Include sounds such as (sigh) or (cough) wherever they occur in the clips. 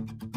Thank you.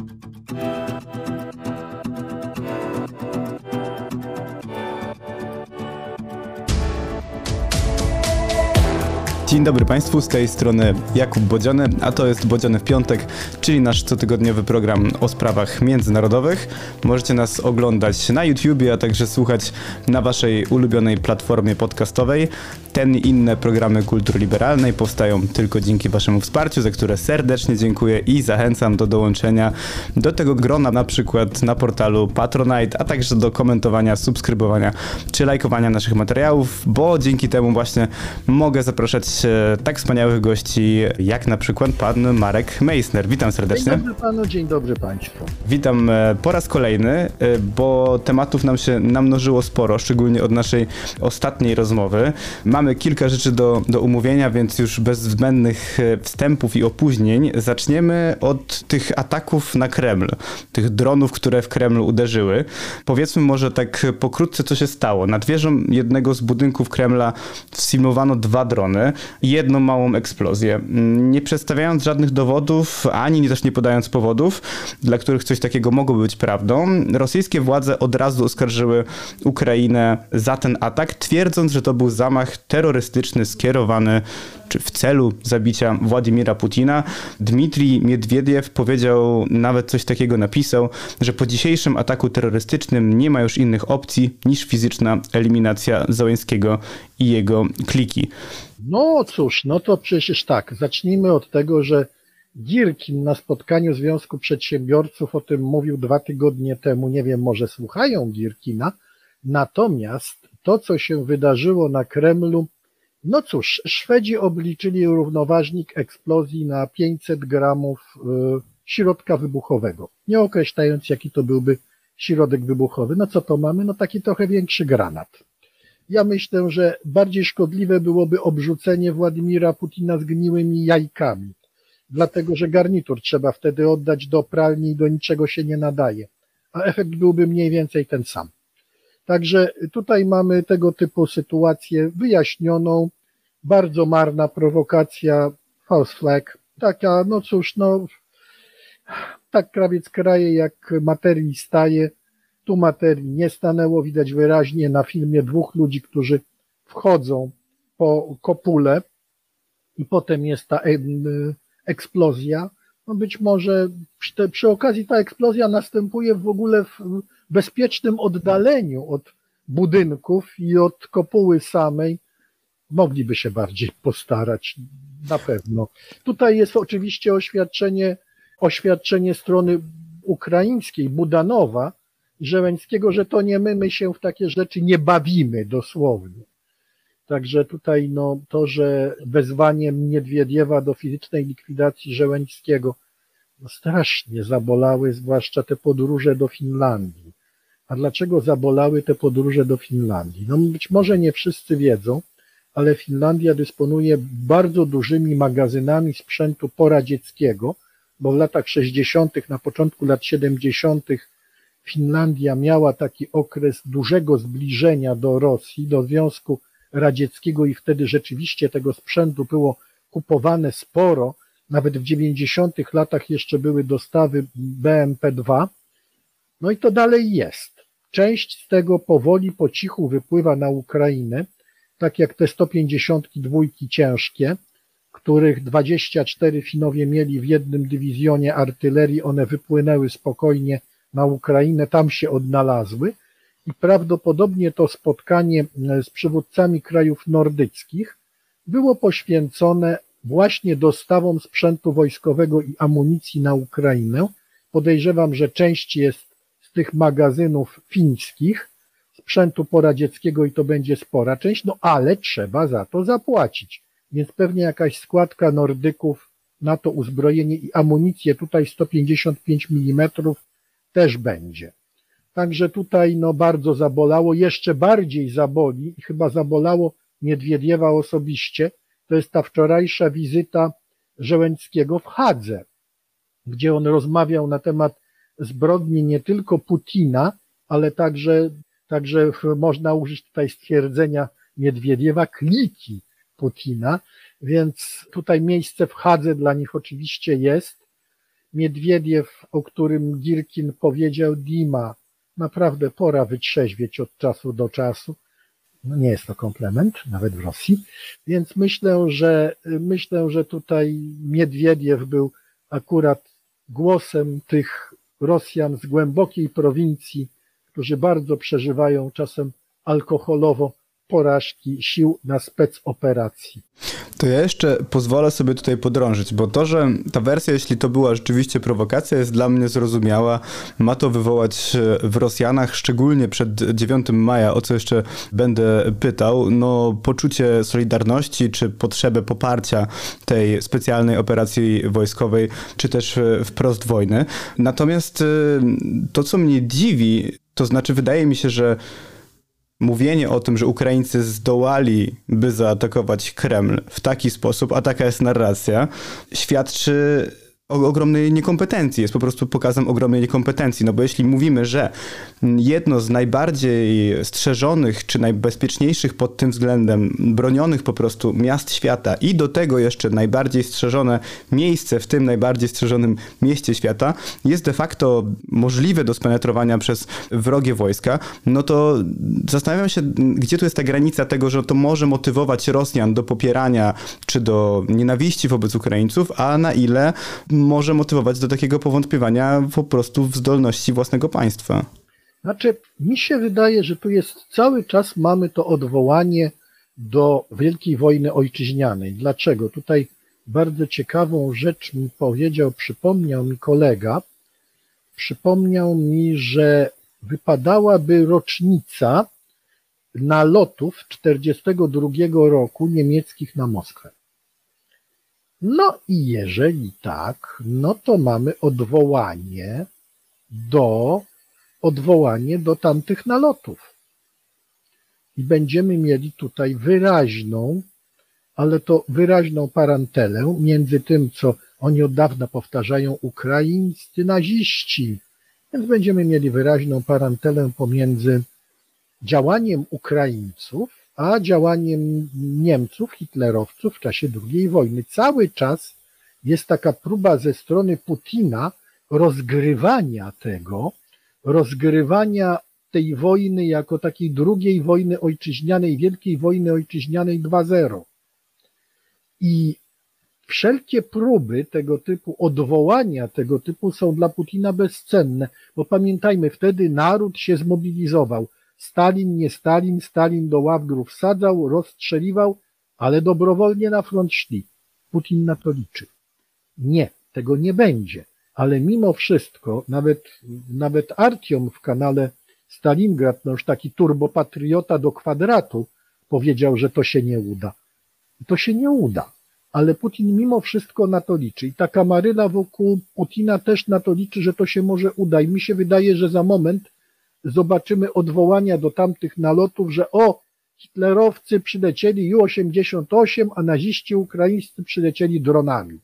Dzień dobry Państwu, z tej strony Jakub Bodziony, a to jest Bodziony w piątek, czyli nasz cotygodniowy program o sprawach międzynarodowych. Możecie nas oglądać na YouTubie, a także słuchać na Waszej ulubionej platformie podcastowej. Ten i inne programy kultury liberalnej powstają tylko dzięki Waszemu wsparciu, za które serdecznie dziękuję i zachęcam do dołączenia do tego grona na przykład na portalu Patronite, a także do komentowania, subskrybowania czy lajkowania naszych materiałów, bo dzięki temu właśnie mogę zapraszać tak wspaniałych gości, jak na przykład pan Marek Meissner. Witam serdecznie. Dzień dobry panu, dzień dobry państwu. Witam e, po raz kolejny, e, bo tematów nam się namnożyło sporo, szczególnie od naszej ostatniej rozmowy. Mamy kilka rzeczy do, do umówienia, więc już bez zbędnych e, wstępów i opóźnień zaczniemy od tych ataków na Kreml, tych dronów, które w Kremlu uderzyły. Powiedzmy może tak pokrótce, co się stało. Nad wieżą jednego z budynków Kremla sfilmowano dwa drony jedną małą eksplozję. Nie przedstawiając żadnych dowodów, ani też nie podając powodów, dla których coś takiego mogło być prawdą, rosyjskie władze od razu oskarżyły Ukrainę za ten atak, twierdząc, że to był zamach terrorystyczny skierowany czy w celu zabicia Władimira Putina. Dmitrij Miedwiediew powiedział, nawet coś takiego napisał, że po dzisiejszym ataku terrorystycznym nie ma już innych opcji niż fizyczna eliminacja Załęskiego i jego kliki. No cóż, no to przecież tak, zacznijmy od tego, że Girkin na spotkaniu Związku Przedsiębiorców o tym mówił dwa tygodnie temu, nie wiem, może słuchają Girkina, natomiast to, co się wydarzyło na Kremlu, no cóż, Szwedzi obliczyli równoważnik eksplozji na 500 gramów y, środka wybuchowego, nie określając, jaki to byłby środek wybuchowy. No co to mamy? No taki trochę większy granat. Ja myślę, że bardziej szkodliwe byłoby obrzucenie Władimira Putina zgniłymi jajkami, dlatego że garnitur trzeba wtedy oddać do pralni i do niczego się nie nadaje, a efekt byłby mniej więcej ten sam. Także tutaj mamy tego typu sytuację wyjaśnioną, bardzo marna prowokacja, false flag, taka, no cóż, no, tak krawiec kraje, jak materii staje, tu materii nie stanęło, widać wyraźnie na filmie dwóch ludzi, którzy wchodzą po kopule i potem jest ta eksplozja. No być może przy, przy okazji ta eksplozja następuje w ogóle w bezpiecznym oddaleniu od budynków i od kopuły samej. Mogliby się bardziej postarać, na pewno. Tutaj jest oczywiście oświadczenie, oświadczenie strony ukraińskiej, Budanowa, Żeleńskiego, że to nie my, my się w takie rzeczy nie bawimy dosłownie. Także tutaj no, to, że wezwaniem Niedwiediewa do fizycznej likwidacji Żeleńskiego no, strasznie zabolały, zwłaszcza te podróże do Finlandii. A dlaczego zabolały te podróże do Finlandii? No być może nie wszyscy wiedzą, ale Finlandia dysponuje bardzo dużymi magazynami sprzętu poradzieckiego, bo w latach 60., na początku lat 70. Finlandia miała taki okres dużego zbliżenia do Rosji, do Związku Radzieckiego i wtedy rzeczywiście tego sprzętu było kupowane sporo. Nawet w 90 latach jeszcze były dostawy BMP-2. No i to dalej jest. Część z tego powoli po cichu wypływa na Ukrainę, tak jak te 152 ciężkie, których 24 Finowie mieli w jednym dywizjonie artylerii, one wypłynęły spokojnie na Ukrainę, tam się odnalazły i prawdopodobnie to spotkanie e, z przywódcami krajów nordyckich było poświęcone właśnie dostawom sprzętu wojskowego i amunicji na Ukrainę. Podejrzewam, że część jest tych magazynów fińskich, sprzętu poradzieckiego i to będzie spora część, no ale trzeba za to zapłacić. Więc pewnie jakaś składka Nordyków na to uzbrojenie i amunicję, tutaj 155 mm też będzie. Także tutaj no bardzo zabolało, jeszcze bardziej zaboli i chyba zabolało Niedwiediewa osobiście, to jest ta wczorajsza wizyta Żeleńskiego w Hadze, gdzie on rozmawiał na temat zbrodni nie tylko Putina, ale także, także można użyć tutaj stwierdzenia Niedwiediewa, kliki Putina, więc tutaj miejsce w Hadze dla nich oczywiście jest. Miedwiediew, o którym Girkin powiedział Dima, naprawdę pora wytrzeźwieć od czasu do czasu. No nie jest to komplement, nawet w Rosji. Więc myślę, że myślę, że tutaj Miedwiediew był akurat głosem tych Rosjan z głębokiej prowincji, którzy bardzo przeżywają czasem alkoholowo porażki sił na specoperacji. To ja jeszcze pozwolę sobie tutaj podrążyć, bo to, że ta wersja, jeśli to była rzeczywiście prowokacja, jest dla mnie zrozumiała. Ma to wywołać e, w Rosjanach, szczególnie przed 9 maja, o co jeszcze będę pytał, no poczucie solidarności czy potrzebę poparcia tej specjalnej operacji wojskowej, czy też e, wprost wojny. Natomiast e, to, co mnie dziwi, to znaczy wydaje mi się, że mówienie o tym, że Ukraińcy zdołali, by zaatakować Kreml w taki sposób, a taka jest narracja, świadczy ogromnej niekompetencji, jest po prostu pokazem ogromnej niekompetencji. No bo jeśli mówimy, że jedno z najbardziej strzeżonych czy najbezpieczniejszych pod tym względem, bronionych po prostu miast świata i do tego jeszcze najbardziej strzeżone miejsce w tym najbardziej strzeżonym mieście świata jest de facto możliwe do spenetrowania przez wrogie wojska, no to zastanawiam się, gdzie tu jest ta granica tego, że to może motywować Rosjan do popierania czy do nienawiści wobec Ukraińców, a na ile może motywować do takiego powątpiewania po prostu w zdolności własnego państwa. Znaczy, mi się wydaje, że tu jest cały czas mamy to odwołanie do Wielkiej Wojny Ojczyźnianej. Dlaczego? Tutaj bardzo ciekawą rzecz mi powiedział, przypomniał mi kolega, przypomniał mi, że wypadałaby rocznica nalotów 1942 roku niemieckich na Moskwę. No i jeżeli tak, no to mamy odwołanie do odwołanie do tamtych nalotów. I będziemy mieli tutaj wyraźną, ale to wyraźną parantelę między tym, co oni od dawna powtarzają, ukraińscy naziści. Więc będziemy mieli wyraźną parantelę pomiędzy działaniem Ukraińców a działaniem Niemców, hitlerowców w czasie II wojny. Cały czas jest taka próba ze strony Putina rozgrywania tego, rozgrywania tej wojny jako takiej drugiej wojny ojczyźnianej, wielkiej wojny ojczyźnianej 2.0. I wszelkie próby tego typu odwołania tego typu są dla Putina bezcenne, bo pamiętajmy, wtedy naród się zmobilizował. Stalin, nie Stalin, Stalin do ław grów wsadzał, rozstrzeliwał, ale dobrowolnie na front szli. Putin na to liczy. Nie, tego nie będzie. Ale mimo wszystko, nawet, nawet Artiom w kanale Stalingrad, no już taki turbopatriota do kwadratu, powiedział, że to się nie uda. To się nie uda. Ale Putin mimo wszystko na to liczy. I ta kamaryla wokół Putina też na to liczy, że to się może uda. I mi się wydaje, że za moment zobaczymy odwołania do tamtych nalotów, że o, hitlerowcy przylecieli Ju-88, a naziści ukraińscy przylecieli dronami.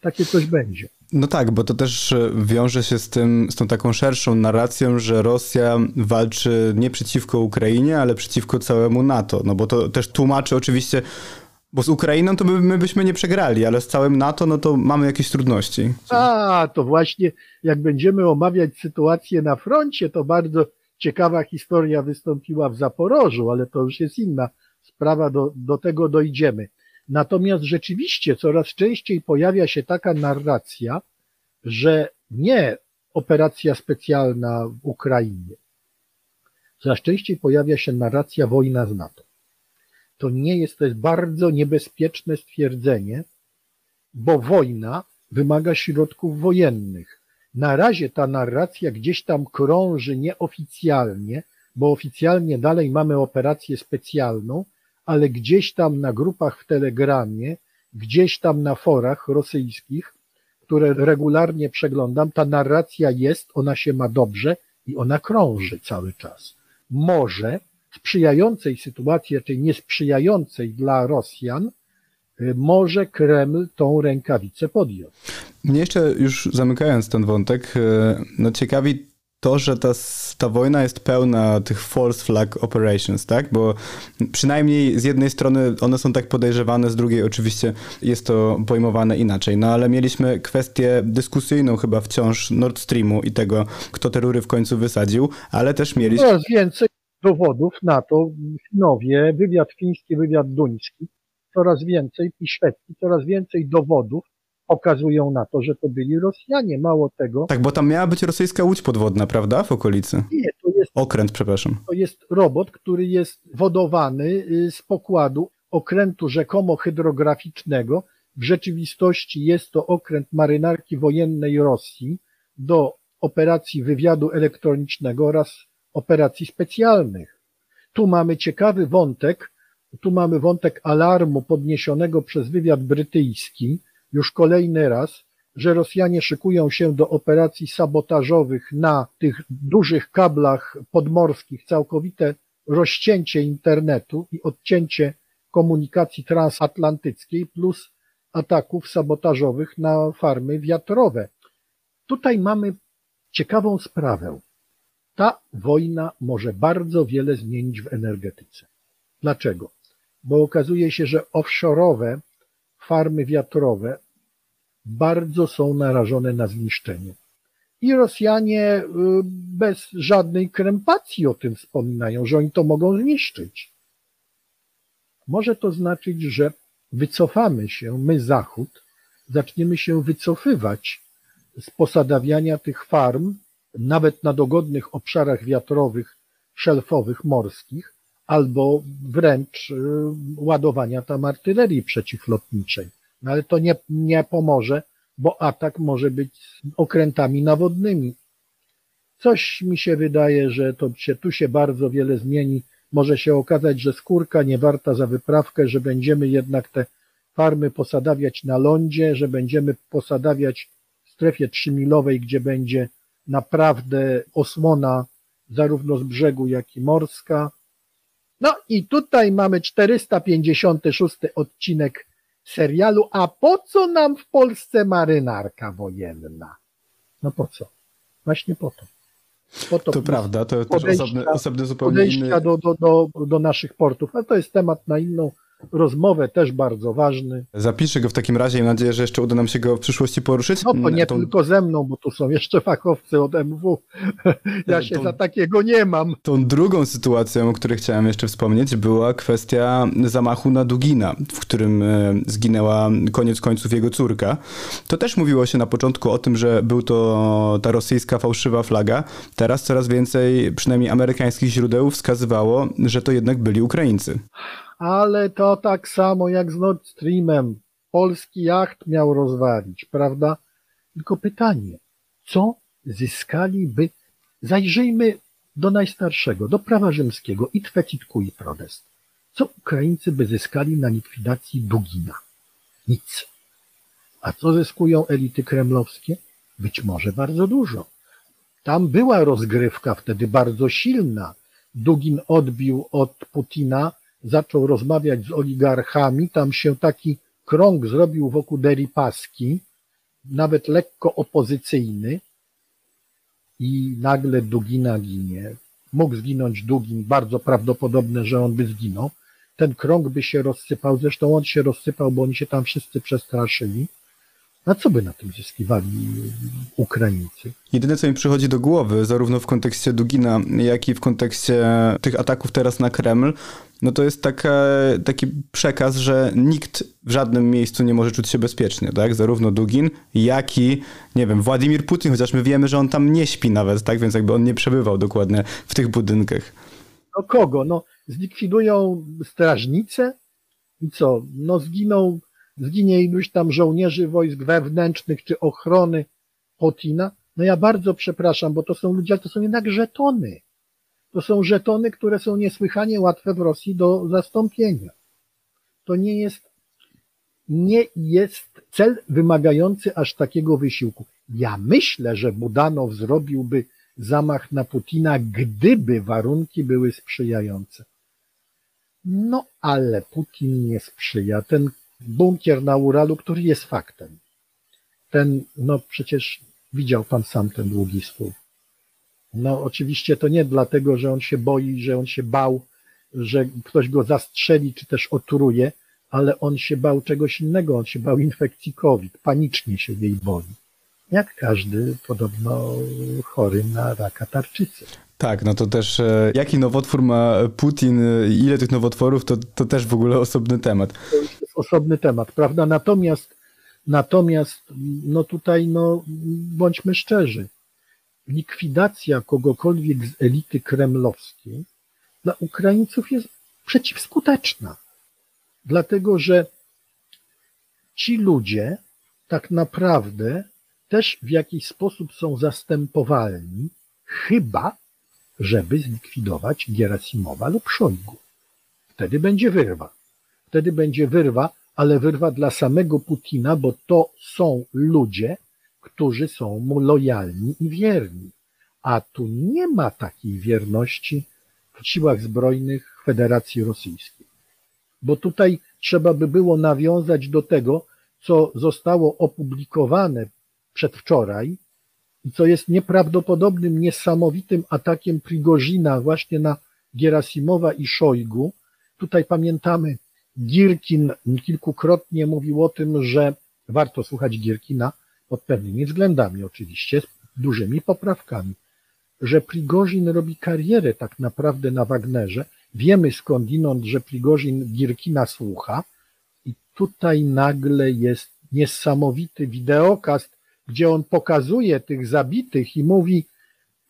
Takie coś będzie. No tak, bo to też wiąże się z tym, z tą taką szerszą narracją, że Rosja walczy nie przeciwko Ukrainie, ale przeciwko całemu NATO. No bo to też tłumaczy oczywiście, bo z Ukrainą to my, my byśmy nie przegrali, ale z całym NATO no to mamy jakieś trudności. A, to właśnie jak będziemy omawiać sytuację na froncie, to bardzo ciekawa historia wystąpiła w Zaporożu, ale to już jest inna sprawa, do, do tego dojdziemy. Natomiast rzeczywiście coraz częściej pojawia się taka narracja, że nie operacja specjalna w Ukrainie. Coraz częściej pojawia się narracja wojna z NATO. To nie jest, to jest bardzo niebezpieczne stwierdzenie, bo wojna wymaga środków wojennych. Na razie ta narracja gdzieś tam krąży nieoficjalnie, bo oficjalnie dalej mamy operację specjalną, ale gdzieś tam na grupach w Telegramie, gdzieś tam na forach rosyjskich, które regularnie przeglądam, ta narracja jest, ona się ma dobrze i ona krąży cały czas. Może sprzyjającej sytuacji, czy niesprzyjającej dla Rosjan, może Kreml tą rękawicę podjąć. Mnie jeszcze już zamykając ten wątek, e, no ciekawi to, że ta, ta wojna jest pełna tych false flag operations, tak? Bo przynajmniej z jednej strony one są tak podejrzewane, z drugiej oczywiście jest to pojmowane inaczej. No ale mieliśmy kwestię dyskusyjną chyba wciąż Nord Streamu i tego, kto te rury w końcu wysadził, ale też mieliśmy... Coraz więcej dowodów na to. Finowie, wywiad fiński, wywiad duński, coraz więcej i szwedzki, coraz więcej dowodów okazują na to, że to byli Rosjanie. Mało tego. Tak, bo tam miała być rosyjska łódź podwodna, prawda? W okolicy. Nie, to jest. Okręt, przepraszam. To jest robot, który jest wodowany y, z pokładu okrętu rzekomo hydrograficznego. W rzeczywistości jest to okręt marynarki wojennej Rosji do operacji wywiadu elektronicznego oraz operacji specjalnych. Tu mamy ciekawy wątek, tu mamy wątek alarmu podniesionego przez wywiad brytyjski, już kolejny raz, że Rosjanie szykują się do operacji sabotażowych na tych dużych kablach podmorskich, całkowite rozcięcie internetu i odcięcie komunikacji transatlantyckiej plus ataków sabotażowych na farmy wiatrowe. Tutaj mamy ciekawą sprawę. Ta wojna może bardzo wiele zmienić w energetyce. Dlaczego? Bo okazuje się, że offshore'owe farmy wiatrowe bardzo są narażone na zniszczenie. I Rosjanie y, bez żadnej krępacji o tym wspominają, że oni to mogą zniszczyć. Może to znaczyć, że wycofamy się, my Zachód, zaczniemy się wycofywać z posadawiania tych farm, nawet na dogodnych obszarach wiatrowych, szelfowych, morskich, albo wręcz y, ładowania tam artylerii przeciwlotniczej. No ale to nie, nie pomoże, bo atak może być okrętami nawodnymi. Coś mi się wydaje, że to się, tu się bardzo wiele zmieni. Może się okazać, że skórka nie warta za wyprawkę, że będziemy jednak te farmy posadawiać na lądzie, że będziemy posadawiać w strefie trzymilowej, gdzie będzie naprawdę osłona zarówno z brzegu, jak i morska. No i tutaj mamy 456 odcinek serialu, a po co nam w Polsce marynarka wojenna? No po co? Właśnie po to. Po to, to prawda, to też osobny, osobny zupełnie inny... do, do, do, do naszych portów, ale to jest temat na inną rozmowę, też bardzo ważny. Zapiszę go w takim razie, mam nadzieję, że jeszcze uda nam się go w przyszłości poruszyć. No to nie tą... tylko ze mną, bo tu są jeszcze fachowcy od MW. Ja się tą... za takiego nie mam. Tą drugą sytuacją, o której chciałem jeszcze wspomnieć, była kwestia zamachu na Dugina, w którym e, zginęła koniec końców jego córka. To też mówiło się na początku o tym, że był to ta rosyjska fałszywa flaga. Teraz coraz więcej, przynajmniej amerykańskich źródeł wskazywało, że to jednak byli Ukraińcy ale to tak samo jak z Nord Streamem. Polski jacht miał rozwalić, prawda? Tylko pytanie, co zyskaliby? Zajrzyjmy do najstarszego, do prawa rzymskiego i twecitku i protest. Co Ukraińcy by zyskali na likwidacji Dugina? Nic. A co zyskują elity kremlowskie? Być może bardzo dużo. Tam była rozgrywka wtedy bardzo silna. Dugin odbił od Putina zaczął rozmawiać z oligarchami, tam się taki krąg zrobił wokół Deripaski, nawet lekko opozycyjny i nagle Dugina ginie. Mógł zginąć Dugin, bardzo prawdopodobne, że on by zginął. Ten krąg by się rozsypał, zresztą on się rozsypał, bo oni się tam wszyscy przestraszyli. A co by na tym zyskiwali Ukraińcy? Jedyne, co mi przychodzi do głowy, zarówno w kontekście Dugina, jak i w kontekście tych ataków teraz na Kreml, no to jest taka, taki przekaz, że nikt w żadnym miejscu nie może czuć się bezpiecznie, tak? Zarówno Dugin, jak i, nie wiem, Władimir Putin, chociaż my wiemy, że on tam nie śpi nawet, tak? Więc jakby on nie przebywał dokładnie w tych budynkach. No kogo? No zlikwidują strażnicę i co? No zginą, zginie iluś tam żołnierzy wojsk wewnętrznych czy ochrony Putina. No ja bardzo przepraszam, bo to są ludzie, ale to są jednak żetony to są żetony, które są niesłychanie łatwe w Rosji do zastąpienia. To nie jest, nie jest cel wymagający aż takiego wysiłku. Ja myślę, że Budanow zrobiłby zamach na Putina, gdyby warunki były sprzyjające. No ale Putin nie sprzyja. Ten bunkier na Uralu, który jest faktem. Ten, no przecież widział pan sam ten długi stół No oczywiście to nie dlatego, że on się boi, że on się bał, że ktoś go zastrzeli czy też oturuje, ale on się bał czegoś innego, on się bał infekcji COVID, panicznie się jej boi. Jak każdy podobno chory na raka tarczycy. Tak, no to też e, jaki nowotwór ma Putin, e, ile tych nowotworów, to, to też w ogóle osobny temat. To jest osobny temat, prawda? Natomiast, natomiast no tutaj no, bądźmy szczerzy, likwidacja kogokolwiek z elity kremlowskiej dla Ukraińców jest przeciwskuteczna. Dlatego, że ci ludzie tak naprawdę też w jakiś sposób są zastępowalni, chyba żeby zlikwidować Gierasimowa lub Szojgu. Wtedy będzie wyrwa. Wtedy będzie wyrwa, ale wyrwa dla samego Putina, bo to są ludzie, którzy są mu lojalni i wierni. A tu nie ma takiej wierności w siłach zbrojnych Federacji Rosyjskiej. Bo tutaj trzeba by było nawiązać do tego, co zostało opublikowane przedwczoraj i co jest nieprawdopodobnym, niesamowitym atakiem Prigozina właśnie na Gierasimowa i Szojgu. Tutaj pamiętamy, Girkin kilkukrotnie mówił o tym, że warto słuchać Girkina pod pewnymi względami oczywiście, z dużymi poprawkami, że Prigozin robi karierę tak naprawdę na Wagnerze. Wiemy skądinąd, że Prigozin Girkina słucha i tutaj nagle jest niesamowity wideokast gdzie on pokazuje tych zabitych i mówi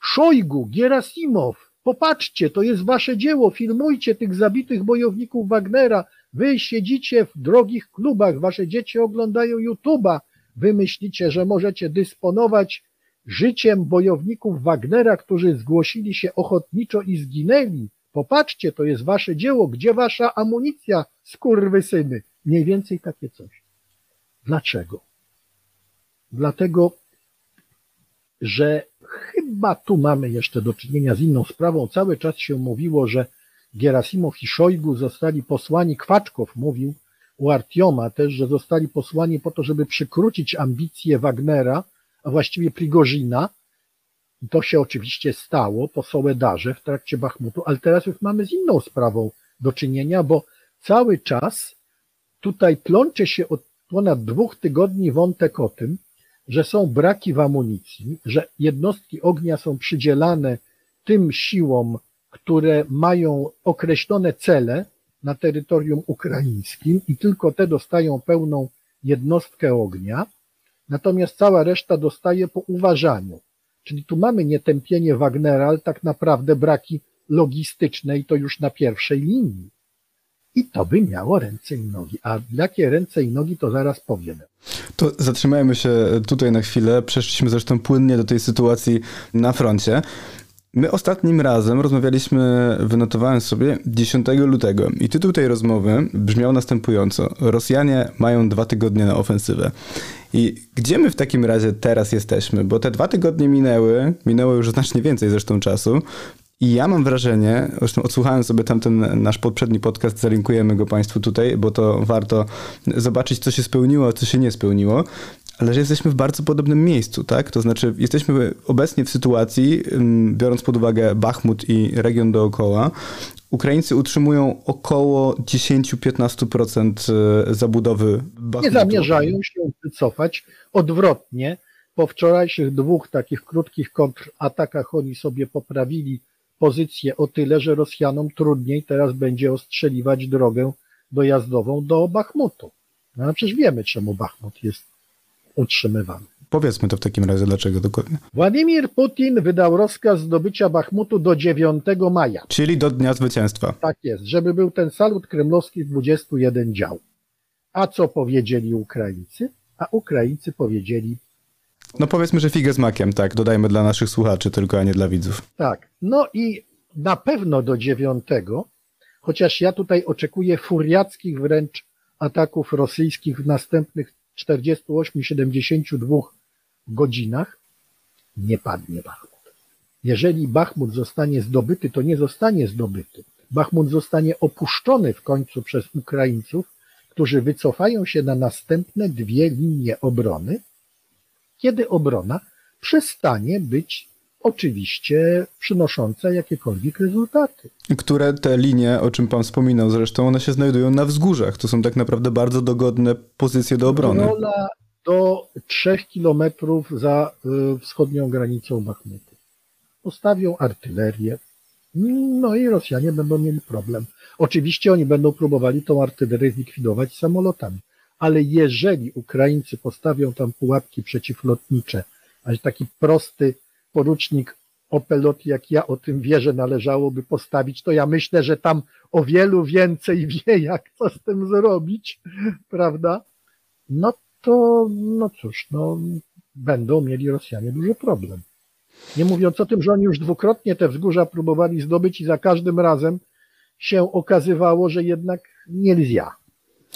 Szojgu, Gierasimow, popatrzcie, to jest wasze dzieło, filmujcie tych zabitych bojowników Wagnera, wy siedzicie w drogich klubach, wasze dzieci oglądają YouTube'a, wy myślicie, że możecie dysponować życiem bojowników Wagnera, którzy zgłosili się ochotniczo i zginęli. Popatrzcie, to jest wasze dzieło, gdzie wasza amunicja, skurwysyny? Mniej więcej takie coś. Dlaczego? dlatego że chyba tu mamy jeszcze do czynienia z inną sprawą. Cały czas się mówiło, że Gerasimow i Szojgu zostali posłani, Kwaczkow mówił u Artioma też, że zostali posłani po to, żeby przykrócić ambicje Wagnera, a właściwie Prigozina. I to się oczywiście stało po Sołedarze w trakcie Bachmutu, ale teraz już mamy z inną sprawą do czynienia, bo cały czas tutaj plącze się od ponad dwóch tygodni wątek o tym, że są braki w amunicji, że jednostki ognia są przydzielane tym siłom, które mają określone cele na terytorium ukraińskim i tylko te dostają pełną jednostkę ognia, natomiast cała reszta dostaje po uważaniu. Czyli tu mamy nietępienie Wagnera, ale tak naprawdę braki logistyczne i to już na pierwszej linii. I to by miało ręce i nogi. A jakie ręce i nogi, to zaraz powiemy. To zatrzymajmy się tutaj na chwilę. Przeszliśmy zresztą płynnie do tej sytuacji na froncie. My ostatnim razem rozmawialiśmy, wynotowałem sobie 10 lutego i tytuł tej rozmowy brzmiał następująco. Rosjanie mają dwa tygodnie na ofensywę. I gdzie my w takim razie teraz jesteśmy? Bo te dwa tygodnie minęły, minęło już znacznie więcej zresztą czasu. I ja mam wrażenie, zresztą odsłuchałem sobie tamten nasz poprzedni podcast, zalinkujemy go Państwu tutaj, bo to warto zobaczyć, co się spełniło, a co się nie spełniło, ale że jesteśmy w bardzo podobnym miejscu, tak? To znaczy, jesteśmy obecnie w sytuacji, biorąc pod uwagę Bachmut i region dookoła, Ukraińcy utrzymują około 10-15% e, zabudowy Bachmutu. Nie zamierzają się wycofać odwrotnie. Po wczorajszych dwóch takich krótkich kontratakach oni sobie poprawili pozycję o tyle, że Rosjanom trudniej teraz będzie ostrzeliwać drogę dojazdową do Bachmutu. No przecież wiemy, czemu Bachmut jest utrzymywany. Powiedzmy to w takim razie, dlaczego dokładnie. Władimir Putin wydał rozkaz zdobycia Bachmutu do 9 maja. Czyli do Dnia Zwycięstwa. Tak jest, żeby był ten salut kremlowski z 21 dział. A co powiedzieli Ukraińcy? A Ukraińcy powiedzieli no powiedzmy, że figę z makiem, tak, dodajmy dla naszych słuchaczy tylko, a nie dla widzów. Tak, no i na pewno do dziewiątego, chociaż ja tutaj oczekuję furiackich wręcz ataków rosyjskich w następnych 48-72 godzinach, nie padnie Bachmut. Jeżeli Bachmut zostanie zdobyty, to nie zostanie zdobyty. Bachmut zostanie opuszczony w końcu przez Ukraińców, którzy wycofają się na następne dwie linie obrony, kiedy obrona przestanie być oczywiście przynoszące jakiekolwiek rezultaty. Które te linie, o czym pan wspominał zresztą, one się znajdują na wzgórzach. To są tak naprawdę bardzo dogodne pozycje do obrony. Rola do 3 kilometrów za y, wschodnią granicą Bachmutu. Postawią artylerię, no i Rosjanie będą mieli problem. Oczywiście oni będą próbowali tą artylerię zlikwidować samolotami, ale jeżeli Ukraińcy postawią tam pułapki przeciwlotnicze, a taki prosty porucznik Opelot, jak ja o tym wierzę, należałoby postawić, to ja myślę, że tam o wielu więcej (laughs) wie, jak co z tym zrobić, prawda? No to, no cóż, no, będą mieli Rosjanie duży problem. Nie mówiąc o tym, że oni już dwukrotnie te wzgórza próbowali zdobyć i za każdym razem się okazywało, że jednak nie lzia.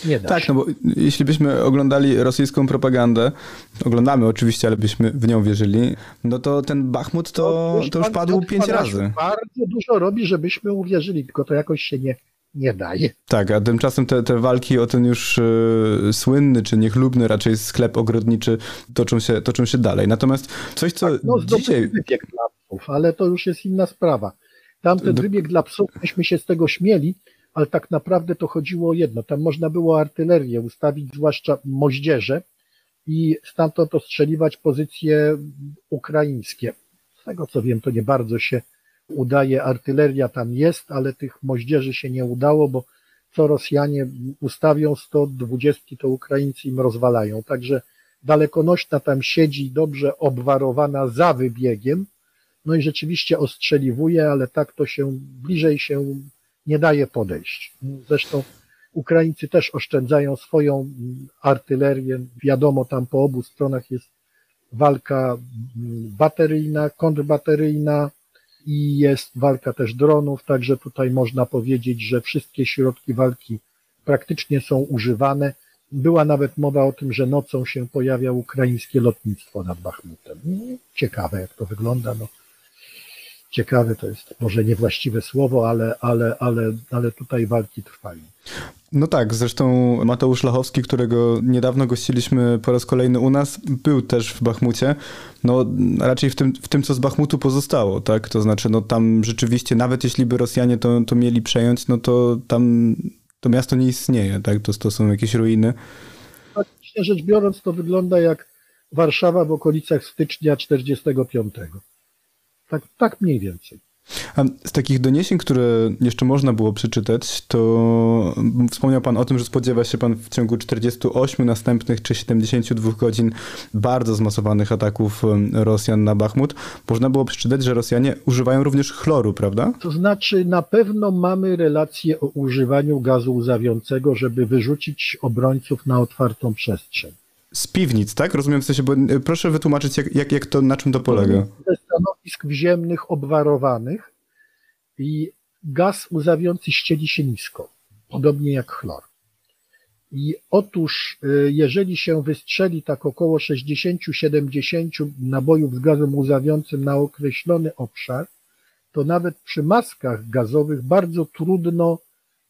Nie da tak, no bo jeśli byśmy oglądali rosyjską propagandę, oglądamy oczywiście, ale byśmy w nią wierzyli, no to ten Bachmut to, to już padł pięć razy. Bardzo dużo robi, żebyśmy uwierzyli, tylko to jakoś się nie, nie daje. Tak, a tymczasem te, te walki o ten już y, słynny czy niechlubny raczej sklep ogrodniczy toczą się, toczą się dalej. Natomiast coś, co tak, no, dzisiaj... wybieg dla psów, ale to już jest inna sprawa. Tamten Do... wybieg dla psów, myśmy się z tego śmieli, ale tak naprawdę to chodziło o jedno. Tam można było artylerię ustawić, zwłaszcza moździerze i stamtąd ostrzeliwać pozycje ukraińskie. Z tego co wiem, to nie bardzo się udaje, artyleria tam jest, ale tych moździerzy się nie udało, bo co Rosjanie ustawią 120, to Ukraińcy im rozwalają. Także dalekonośna tam siedzi dobrze obwarowana za wybiegiem, no i rzeczywiście ostrzeliwuje, ale tak to się bliżej się nie daje podejść. Zresztą Ukraińcy też oszczędzają swoją artylerię. Wiadomo, tam po obu stronach jest walka bateryjna, kontrbateryjna i jest walka też dronów, także tutaj można powiedzieć, że wszystkie środki walki praktycznie są używane. Była nawet mowa o tym, że nocą się pojawia ukraińskie lotnictwo nad Bachmutem. Ciekawe, jak to wygląda. No, ciekawe to jest może niewłaściwe słowo, ale, ale, ale, ale tutaj walki trwają. No tak, zresztą Mateusz Lachowski, którego niedawno gościliśmy po raz kolejny u nas, był też w Bachmucie. No raczej w tym, w tym co z Bachmutu pozostało, tak? To znaczy, no tam rzeczywiście, nawet jeśli by Rosjanie to, to mieli przejąć, no to tam to miasto nie istnieje, tak? To, to są jakieś ruiny. Faktycznie rzecz biorąc, to wygląda jak Warszawa w okolicach stycznia 45. Tak, tak mniej więcej. A z takich doniesień, które jeszcze można było przeczytać, to wspomniał Pan o tym, że spodziewa się Pan w ciągu 48 następnych czy 72 godzin bardzo zmasowanych ataków Rosjan na Bachmut. Można było przeczytać, że Rosjanie używają również chloru, prawda? To znaczy, na pewno mamy relację o używaniu gazu łzawiącego, żeby wyrzucić obrońców na otwartą przestrzeń z piwnic, tak? Rozumiem w sensie, bo e, proszę wytłumaczyć, jak, jak, jak to, na czym to polega. Stanowisk ziemnych obwarowanych i gaz łzawiący ścieli się nisko, podobnie jak chlor. I otóż, e, jeżeli się wystrzeli tak około 60-70 nabojów z gazem łzawiącym na określony obszar, to nawet przy maskach gazowych bardzo trudno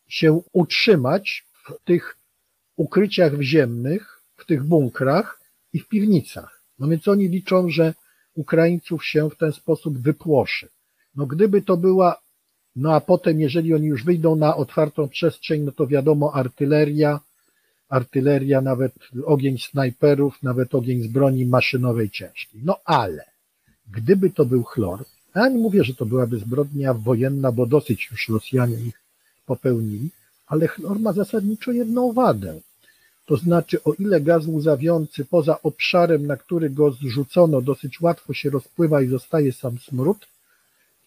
się utrzymać w tych ukryciach wziemnych, w tych bunkrach i w piwnicach. No więc oni liczą, że Ukraińców się w ten sposób wypłoszy. No gdyby to była, no a potem jeżeli oni już wyjdą na otwartą przestrzeń, no to wiadomo artyleria, artyleria, nawet ogień snajperów, nawet ogień z broni maszynowej ciężkiej. No ale gdyby to był chlor, ja nie mówię, że to byłaby zbrodnia wojenna, bo dosyć już Rosjanie ich popełnili, ale chlor ma zasadniczo jedną wadę. To znaczy, o ile gaz łzawiący poza obszarem, na który go zrzucono, dosyć łatwo się rozpływa i zostaje sam smród,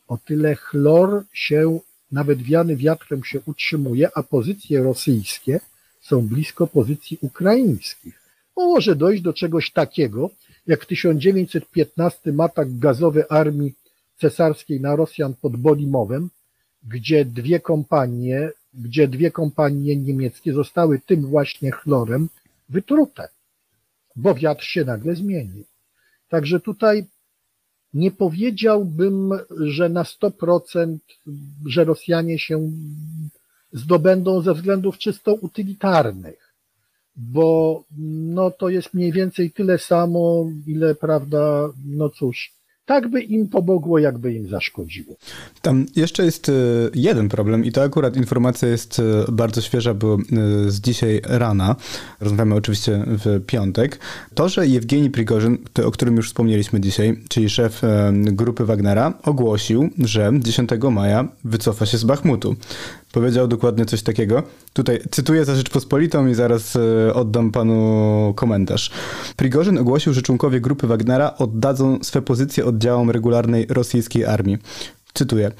o tyle chlor się, nawet wiany wiatrem się utrzymuje, a pozycje rosyjskie są blisko pozycji ukraińskich. Może dojść do czegoś takiego, jak w 1915 atak gazowy armii cesarskiej na Rosjan pod Bolimowem, gdzie dwie kompanie gdzie dwie kompanie niemieckie zostały tym właśnie chlorem wytrute, bo wiatr się nagle zmienił. Także tutaj nie powiedziałbym, że na 100%, że Rosjanie się zdobędą ze względów czysto utylitarnych, bo no, to jest mniej więcej tyle samo, ile, prawda, no cóż, tak by im pomogło, jakby im zaszkodziło. Tam jeszcze jest e, jeden problem i to akurat informacja jest e, bardzo świeża, bo e, z dzisiaj rana, rozmawiamy oczywiście w piątek, to, że Jewgeni Prigorzyn, o którym już wspomnieliśmy dzisiaj, czyli szef grupy Wagnera, ogłosił, że 10 maja wycofa się z Bachmutu. Powiedział dokładnie coś takiego. Tutaj cytuję za Rzeczpospolitą i zaraz oddam panu komentarz. Prigorzyn ogłosił, że członkowie grupy Wagnera oddadzą swe pozycje oddziałom regularnej rosyjskiej armii. Cytuję.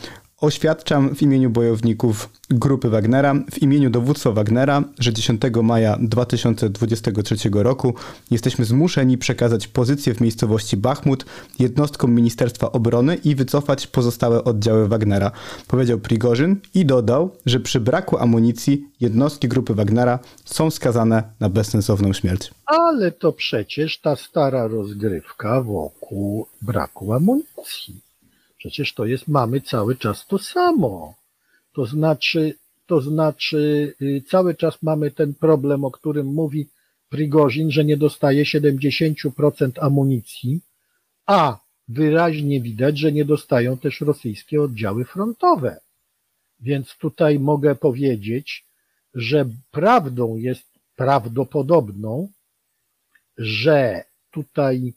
Oświadczam w imieniu bojowników grupy Wagnera, w imieniu dowództwa Wagnera, że 10 maja 2023 roku jesteśmy zmuszeni przekazać pozycję w miejscowości Bachmut jednostkom Ministerstwa Obrony i wycofać pozostałe oddziały Wagnera, powiedział Prigorzyn i dodał, że przy braku amunicji jednostki grupy Wagnera są skazane na bezsensowną śmierć. Ale to przecież ta stara rozgrywka wokół braku amunicji. Przecież to jest, mamy cały czas to samo. To znaczy, to znaczy, y, cały czas mamy ten problem, o którym mówi Prigorzin, że nie dostaje 70% amunicji, a wyraźnie widać, że nie dostają też rosyjskie oddziały frontowe. Więc tutaj mogę powiedzieć, że prawdą jest prawdopodobną, że tutaj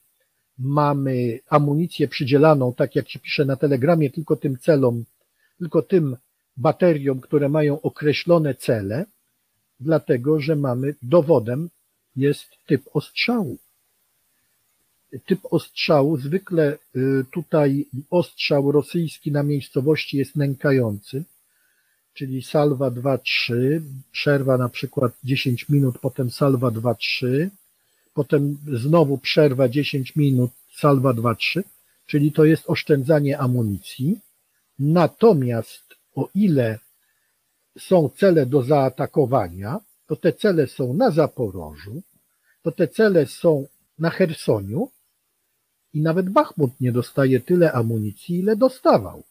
mamy amunicję przydzielaną, tak jak się pisze na telegramie, tylko tym celom, tylko tym bateriom, które mają określone cele, dlatego że mamy dowodem jest typ ostrzału. Typ ostrzału, zwykle y, tutaj ostrzał rosyjski na miejscowości jest nękający, czyli salwa 2-3, przerwa na przykład 10 minut, potem salwa 2-3, potem znowu przerwa 10 minut, salwa 2-3, czyli to jest oszczędzanie amunicji. Natomiast o ile są cele do zaatakowania, to te cele są na Zaporożu, to te cele są na Hersoniu i nawet Bachmut nie dostaje tyle amunicji, ile dostawał.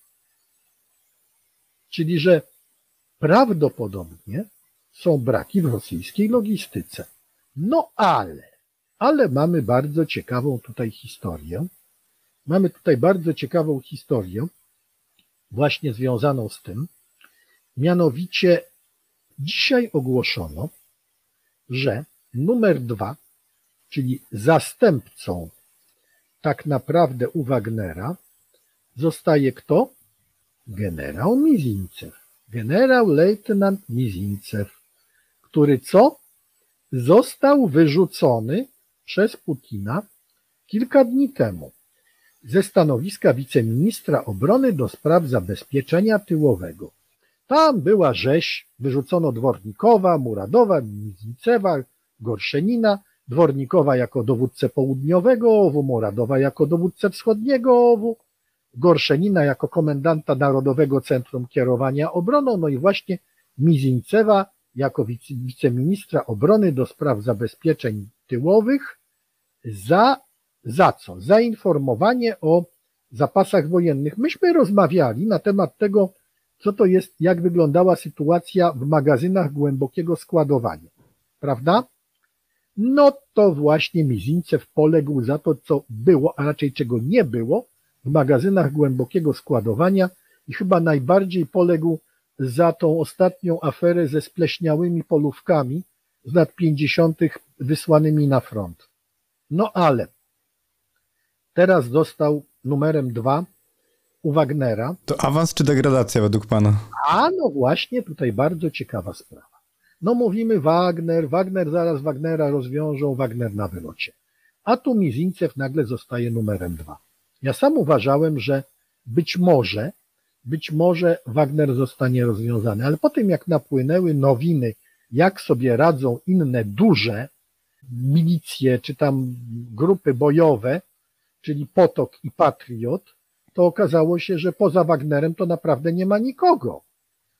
Czyli, że prawdopodobnie są braki w rosyjskiej logistyce. No ale ale mamy bardzo ciekawą tutaj historię. Mamy tutaj bardzo ciekawą historię, właśnie związaną z tym. Mianowicie dzisiaj ogłoszono, że numer dwa, czyli zastępcą tak naprawdę u Wagnera, zostaje kto? Generał Mizincew. Generał lejtenant Mizincew, który co? Został wyrzucony przez Putina kilka dni temu ze stanowiska wiceministra obrony do spraw zabezpieczenia tyłowego. Tam była rzeź, wyrzucono Dwornikowa, Muradowa, Miznicewa, Gorszenina, Dwornikowa jako dowódcę południowego OWU, Muradowa jako dowódcę wschodniego OWU, Gorszenina jako komendanta Narodowego Centrum Kierowania Obroną, no i właśnie Mizińcewa jako wiceministra obrony do spraw zabezpieczeń tyłowych za, za co? Za informowanie o zapasach wojennych. Myśmy rozmawiali na temat tego, co to jest, jak wyglądała sytuacja w magazynach głębokiego składowania. Prawda? No to właśnie Mizińcew poległ za to, co było, a raczej czego nie było w magazynach głębokiego składowania i chyba najbardziej poległ za tą ostatnią aferę ze spleśniałymi polówkami z lat 50. wysłanymi na front. No ale teraz dostał numerem dwa u Wagnera. To awans czy degradacja według pana? A no właśnie, tutaj bardzo ciekawa sprawa. No mówimy Wagner, Wagner zaraz Wagnera rozwiążą, Wagner na wylocie. A tu Mizińcew nagle zostaje numerem dwa. Ja sam uważałem, że być może, być może Wagner zostanie rozwiązany, ale po tym jak napłynęły nowiny, jak sobie radzą inne duże milicje czy tam grupy bojowe, czyli Potok i Patriot, to okazało się, że poza Wagnerem to naprawdę nie ma nikogo.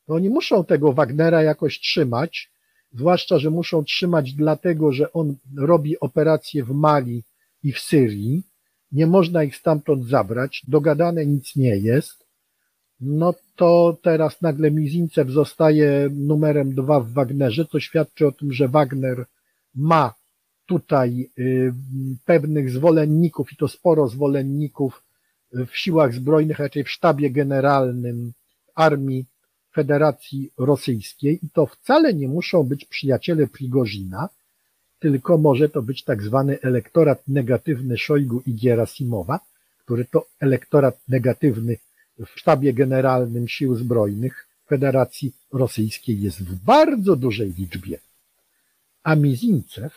No oni muszą tego Wagnera jakoś trzymać, zwłaszcza, że muszą trzymać dlatego, że on robi operacje w Mali i w Syrii. Nie można ich stamtąd zabrać, dogadane nic nie jest. No to teraz nagle Mizincew zostaje numerem dwa w Wagnerze, co świadczy o tym, że Wagner ma tutaj y, pewnych zwolenników i to sporo zwolenników w siłach zbrojnych, raczej w sztabie generalnym armii Federacji Rosyjskiej. I to wcale nie muszą być przyjaciele Prigozina, tylko może to być tak zwany elektorat negatywny Szojgu i Gierasimowa, który to elektorat negatywny w sztabie generalnym sił zbrojnych Federacji Rosyjskiej jest w bardzo dużej liczbie. A Mizincew,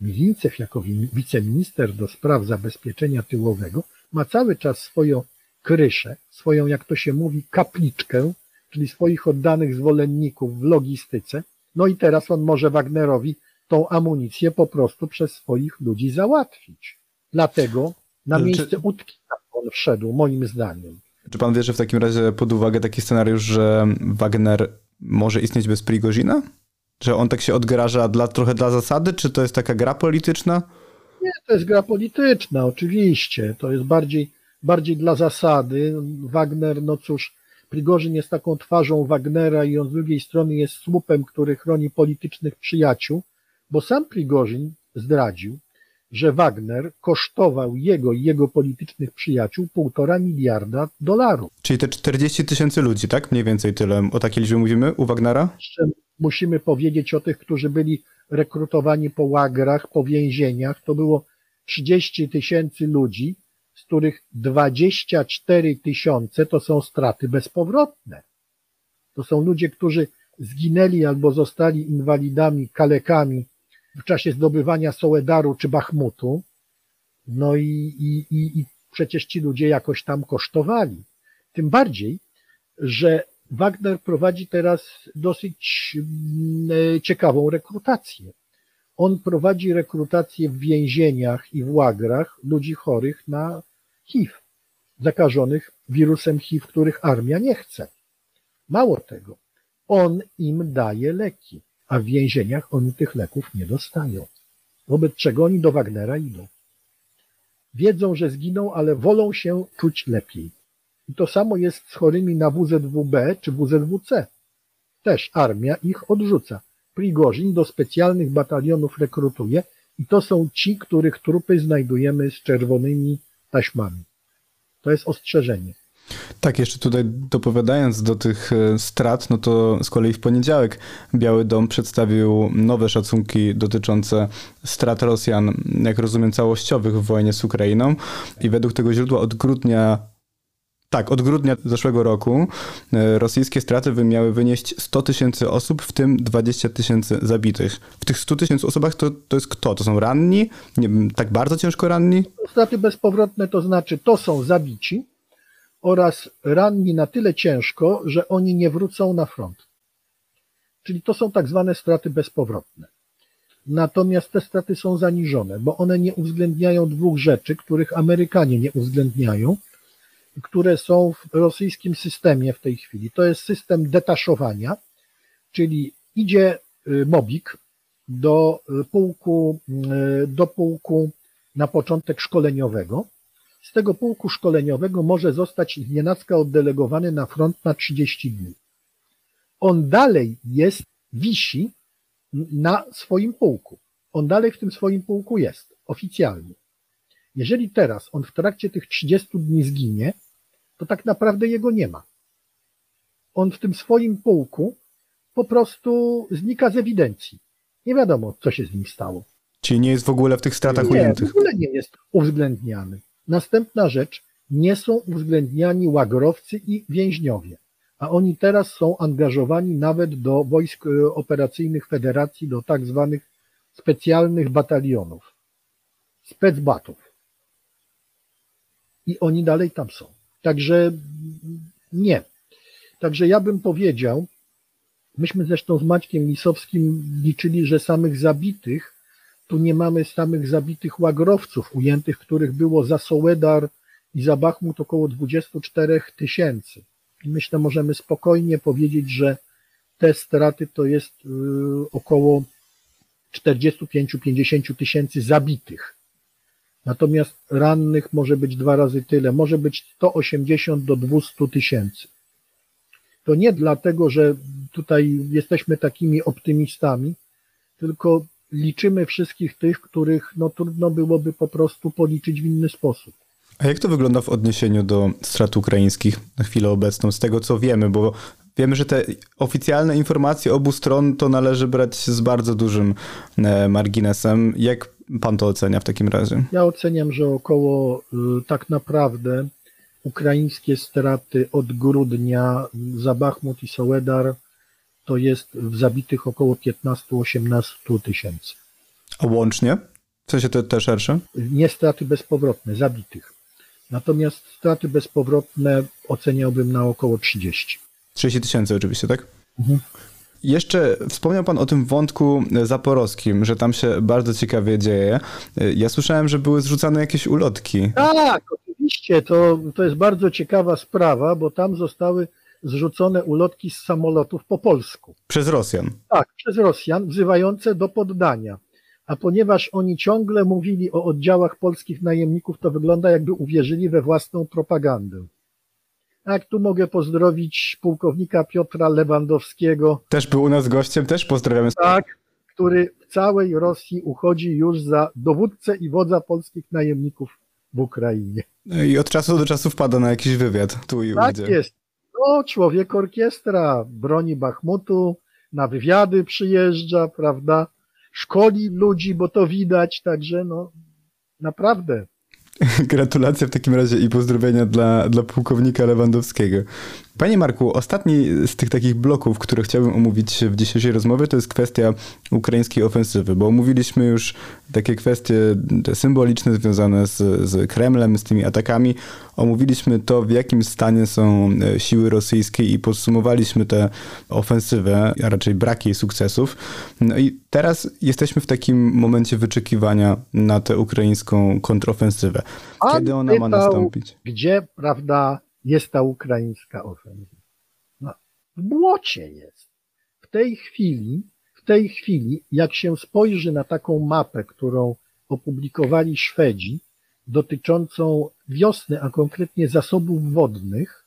Mizincew jako wiceminister do spraw zabezpieczenia tyłowego ma cały czas swoją kryszę, swoją, jak to się mówi, kapliczkę, czyli swoich oddanych zwolenników w logistyce. No i teraz on może Wagnerowi tą amunicję po prostu przez swoich ludzi załatwić. Dlatego na miejsce. Utkina on wszedł, moim zdaniem. Czy pan bierze w takim razie pod uwagę taki scenariusz, że Wagner może istnieć bez Prigozina? Że on tak się odgraża dla, trochę dla zasady, czy to jest taka gra polityczna? Nie, to jest gra polityczna, oczywiście. To jest bardziej, bardziej dla zasady. Wagner, no cóż, Prigorzyn jest taką twarzą Wagnera i on z drugiej strony jest słupem, który chroni politycznych przyjaciół, bo sam Prigorzyn zdradził, że Wagner kosztował jego i jego politycznych przyjaciół półtora miliarda dolarów. Czyli te 40 tysięcy ludzi, tak? Mniej więcej tyle. O takiej liczbie mówimy u Wagnera? Jeszcze musimy powiedzieć o tych, którzy byli rekrutowani po łagrach, po więzieniach. To było 30 tysięcy ludzi, z których 24 tysiące to są straty bezpowrotne. To są ludzie, którzy zginęli albo zostali inwalidami, kalekami w czasie zdobywania Sołedaru czy Bachmutu. No i, i, i, i przecież ci ludzie jakoś tam kosztowali. Tym bardziej, że Wagner prowadzi teraz dosyć mm, ciekawą rekrutację. On prowadzi rekrutację w więzieniach i w łagrach ludzi chorych na HIV, zakażonych wirusem HIV, których armia nie chce. Mało tego, on im daje leki a w więzieniach oni tych leków nie dostają. Wobec czego oni do Wagnera idą. Wiedzą, że zginą, ale wolą się czuć lepiej. I to samo jest z chorymi na WZWB czy WZWC. Też armia ich odrzuca. Prigorzin do specjalnych batalionów rekrutuje i to są ci, których trupy znajdujemy z czerwonymi taśmami. To jest ostrzeżenie. Tak, jeszcze tutaj dopowiadając do tych e, strat, no to z kolei w poniedziałek Biały Dom przedstawił nowe szacunki dotyczące strat Rosjan, jak rozumiem, całościowych w wojnie z Ukrainą i według tego źródła od grudnia tak, od grudnia zeszłego roku e, rosyjskie straty miały wynieść 100 tysięcy osób, w tym 20 tysięcy zabitych. W tych 100 tysięcy osobach to, to jest kto? To są ranni? Nie, tak bardzo ciężko ranni? Straty bezpowrotne to znaczy to są zabici, oraz ranni na tyle ciężko, że oni nie wrócą na front. Czyli to są tak zwane straty bezpowrotne. Natomiast te straty są zaniżone, bo one nie uwzględniają dwóch rzeczy, których Amerykanie nie uwzględniają, które są w rosyjskim systemie w tej chwili. To jest system detaszowania, czyli idzie y, mobik do y, pułku, y, do pułku na początek szkoleniowego, z tego pułku szkoleniowego może zostać znienacka oddelegowany na front na 30 dni. On dalej jest, wisi na swoim pułku. On dalej w tym swoim pułku jest, oficjalnie. Jeżeli teraz on w trakcie tych 30 dni zginie, to tak naprawdę jego nie ma. On w tym swoim pułku po prostu znika z ewidencji. Nie wiadomo, co się z nim stało. Czyli nie jest w ogóle w tych stratach nie, ujętych? w ogóle nie jest uwzględniany. Następna rzecz, nie są uwzględniani łagrowcy i więźniowie, a oni teraz są angażowani nawet do wojsk e, operacyjnych federacji, do tak zwanych specjalnych batalionów, specbatów. I oni dalej tam są. Także nie. Także ja bym powiedział, myśmy zresztą z Maćkiem Lisowskim liczyli, że samych zabitych tu nie mamy samych zabitych łagrowców ujętych, których było za Sołedar i za Bachmut około 24 tysięcy. Myślę, możemy spokojnie powiedzieć, że te straty to jest y, około 45-50 tysięcy zabitych. Natomiast rannych może być dwa razy tyle, może być 180 do 200 tysięcy. To nie dlatego, że tutaj jesteśmy takimi optymistami, tylko liczymy wszystkich tych, których no, trudno byłoby po prostu policzyć w inny sposób. A jak to wygląda w odniesieniu do strat ukraińskich na chwilę obecną, z tego co wiemy, bo wiemy, że te oficjalne informacje obu stron to należy brać z bardzo dużym e, marginesem. Jak pan to ocenia w takim razie? Ja oceniam, że około y, tak naprawdę ukraińskie straty od grudnia za Bachmut i Soledar to jest w zabitych około 15-18 tysięcy. A łącznie? W sensie te, te szersze? Nie straty bezpowrotne, zabitych. Natomiast straty bezpowrotne oceniałbym na około 30. 30 tysięcy oczywiście, tak? Mhm. Jeszcze wspomniał Pan o tym wątku zaporowskim, że tam się bardzo ciekawie dzieje. Ja słyszałem, że były zrzucane jakieś ulotki. Tak, oczywiście. To, to jest bardzo ciekawa sprawa, bo tam zostały zrzucone ulotki z samolotów po polsku. Przez Rosjan. Tak, przez Rosjan, wzywające do poddania. A ponieważ oni ciągle mówili o oddziałach polskich najemników, to wygląda jakby uwierzyli we własną propagandę. Jak tu mogę pozdrowić pułkownika Piotra Lewandowskiego. Też był u nas gościem, też pozdrawiamy. Tak, który w całej Rosji uchodzi już za dowódcę i wodza polskich najemników w Ukrainie. I od czasu do czasu wpada na jakiś wywiad tu i Tak jest. No, człowiek orkiestra, broni Bachmutu, na wywiady przyjeżdża, prawda? Szkoli ludzi, bo to widać, także no naprawdę (laughs) Gratulacje w takim razie i pozdrowienia dla, dla pułkownika Lewandowskiego. Panie Marku, ostatni z tych takich bloków, które chciałbym omówić w dzisiejszej rozmowie, to jest kwestia ukraińskiej ofensywy, bo omówiliśmy już takie kwestie symboliczne związane z, z Kremlem, z tymi atakami. Omówiliśmy to, w jakim stanie są e, siły rosyjskie i podsumowaliśmy tę ofensywę, a raczej brak jej sukcesów. No i teraz jesteśmy w takim momencie wyczekiwania na tę ukraińską kontrofensywę. Kiedy ona ma nastąpić? Gdzie, prawda, jest ta ukraińska ofensywa? No, w błocie jest. W tej chwili, w tej chwili, jak się spojrzy na taką mapę, którą opublikowali Szwedzi, dotyczącą wiosny, a konkretnie zasobów wodnych,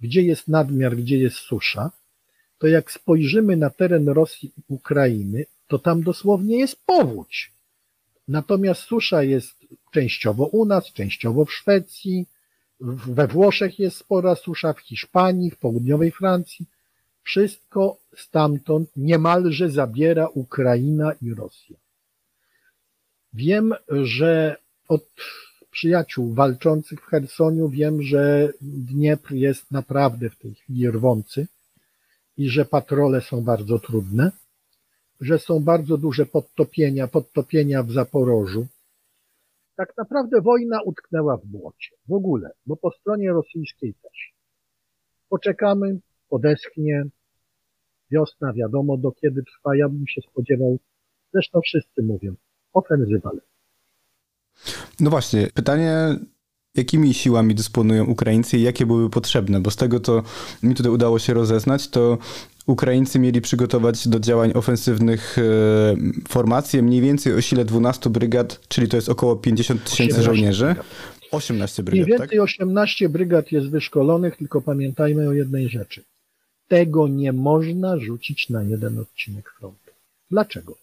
gdzie jest nadmiar, gdzie jest susza, to jak spojrzymy na teren Rosji i Ukrainy, to tam dosłownie jest powódź. Natomiast susza jest częściowo u nas, częściowo w Szwecji, we Włoszech jest spora susza, w Hiszpanii, w południowej Francji. Wszystko stamtąd niemalże zabiera Ukraina i Rosja. Wiem, że od przyjaciół walczących w Chersoniu wiem, że Dniepr jest naprawdę w tej chwili rwący i że patrole są bardzo trudne, że są bardzo duże podtopienia, podtopienia w Zaporożu, tak naprawdę wojna utknęła w błocie. W ogóle, bo po stronie rosyjskiej też. Poczekamy, podeschnie. Wiosna wiadomo do kiedy trwa. Ja bym się spodziewał, zresztą wszyscy mówią, ofensywa. No właśnie, pytanie, jakimi siłami dysponują Ukraińcy i jakie byłyby potrzebne, bo z tego, co mi tutaj udało się rozeznać, to Ukraińcy mieli przygotować do działań ofensywnych e, formacje mniej więcej o sile 12 brygad, czyli to jest około 50 tysięcy żołnierzy. 18 brygad, Mniej więcej tak? 18 brygad jest wyszkolonych, tylko pamiętajmy o jednej rzeczy. Tego nie można rzucić na jeden odcinek frontu. Dlaczego?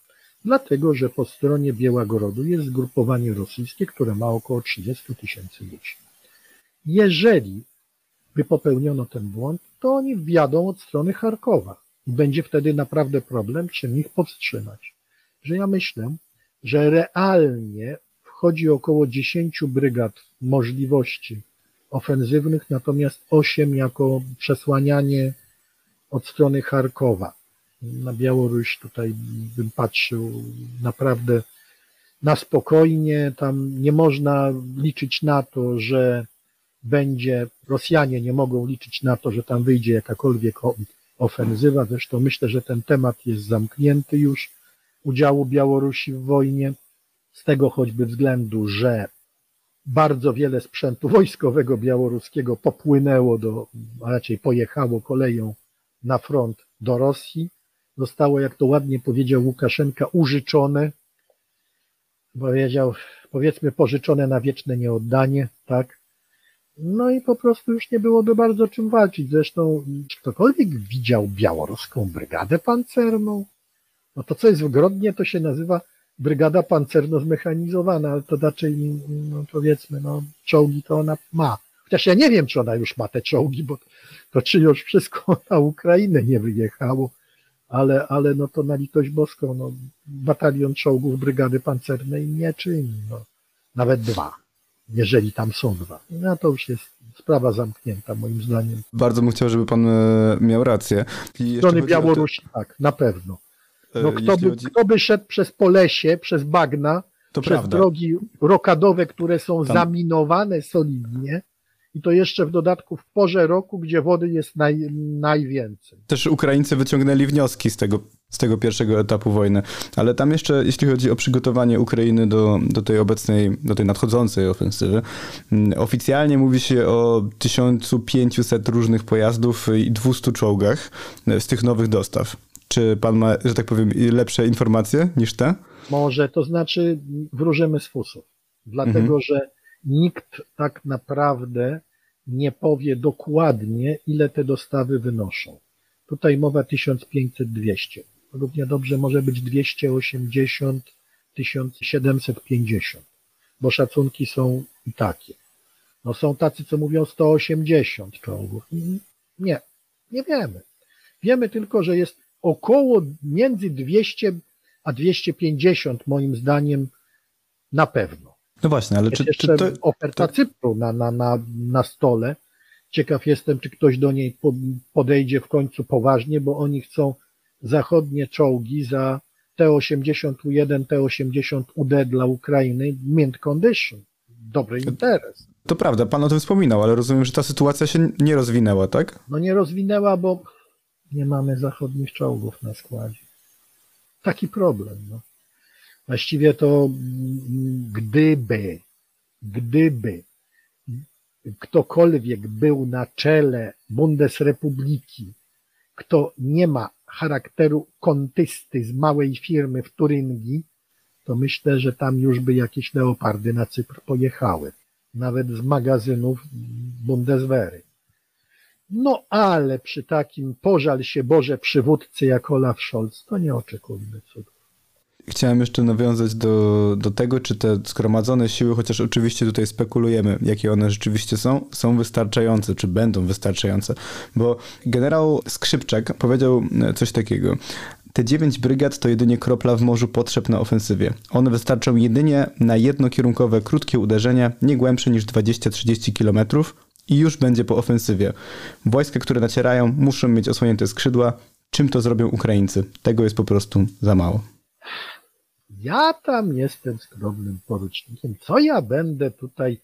Dlatego, że po stronie Białagorodu jest zgrupowanie rosyjskie, które ma około 30 tysięcy ludzi. Jeżeli by popełniono ten błąd, to oni wjadą od strony Charkowa. I będzie wtedy naprawdę problem, czym ich powstrzymać. Że ja myślę, że realnie wchodzi około 10 brygad możliwości ofensywnych, natomiast 8 jako przesłanianie od strony Charkowa. Na Białoruś tutaj bym patrzył naprawdę na spokojnie. Tam nie można liczyć na to, że będzie, Rosjanie nie mogą liczyć na to, że tam wyjdzie jakakolwiek ofensywa. Zresztą myślę, że ten temat jest zamknięty już udziału Białorusi w wojnie, z tego choćby względu, że bardzo wiele sprzętu wojskowego białoruskiego popłynęło do, a raczej pojechało koleją na front do Rosji. Zostało, jak to ładnie powiedział Łukaszenka, użyczone, powiedział, powiedzmy, pożyczone na wieczne nieoddanie, tak? No i po prostu już nie byłoby bardzo czym walczyć. Zresztą, czy ktokolwiek widział białoruską brygadę pancerną? No to co jest w Grodnie, to się nazywa brygada pancerno zmechanizowana, ale to raczej, no powiedzmy, no, czołgi to ona ma. Chociaż ja nie wiem, czy ona już ma te czołgi, bo to czy już wszystko (laughs) na Ukrainę nie wyjechało, ale, ale no to na litość boską, no, batalion czołgów brygady pancernej nie czyni, no, nawet dwa, jeżeli tam są dwa. No to już jest sprawa zamknięta, moim zdaniem. Bardzo bym chciał, żeby pan e, miał rację. Z strony Białorusi, tak, na pewno. E, no, kto, by, chodzi... kto by szedł przez Polesie, przez bagna, to przez prawda. drogi rokadowe, które są tam... zaminowane solidnie, i to jeszcze w dodatku w porze roku, gdzie wody jest naj, najwięcej. Też Ukraińcy wyciągnęli wnioski z tego, z tego pierwszego etapu wojny, ale tam jeszcze, jeśli chodzi o przygotowanie Ukrainy do, do tej obecnej, do tej nadchodzącej ofensywy, mm, oficjalnie mówi się o 1500 różnych pojazdów i 200 czołgach z tych nowych dostaw. Czy pan ma, że tak powiem, lepsze informacje niż te? Może, to znaczy wróżymy z fusów, dlatego mhm. że nikt tak naprawdę nie powie dokładnie, ile te dostawy wynoszą. Tutaj mowa 1500-200. Równie dobrze może być 280, 1750, bo szacunki są i takie. No są tacy, co mówią 180 czołgów. Nie, nie wiemy. Wiemy tylko, że jest około między 200 a 250 moim zdaniem na pewno. No właśnie, ale jest czy, jeszcze czy to, oferta to... Cypru na, na, na, na stole. Ciekaw jestem, czy ktoś do niej podejdzie w końcu poważnie, bo oni chcą zachodnie czołgi za T-81, T-80UD dla Ukrainy mint condition. Dobry interes. To prawda, pan o tym wspominał, ale rozumiem, że ta sytuacja się nie rozwinęła, tak? No nie rozwinęła, bo nie mamy zachodnich czołgów na składzie. Taki problem. No. Właściwie to gdyby, gdyby ktokolwiek był na czele Bundesrepubliki, kto nie ma charakteru kontysty z małej firmy w Turyngii, to myślę, że tam już by jakieś leopardy na Cypr pojechały. Nawet z magazynów Bundeswehry. No ale przy takim pożal się Boże przywódcy jak Olaf Scholz, to nie oczekujmy cudu. Chciałem jeszcze nawiązać do, do tego, czy te zgromadzone siły, chociaż oczywiście tutaj spekulujemy, jakie one rzeczywiście są, są wystarczające, czy będą wystarczające. Bo generał Skrzypczak powiedział coś takiego. Te dziewięć brygad to jedynie kropla w morzu potrzeb na ofensywie. One wystarczą jedynie na jednokierunkowe, krótkie uderzenia, nie głębsze niż 20-30 km i już będzie po ofensywie. Wojska, które nacierają, muszą mieć osłonięte skrzydła. Czym to zrobią Ukraińcy? Tego jest po prostu za mało. Ja tam jestem skromnym porucznikiem. Co ja będę tutaj,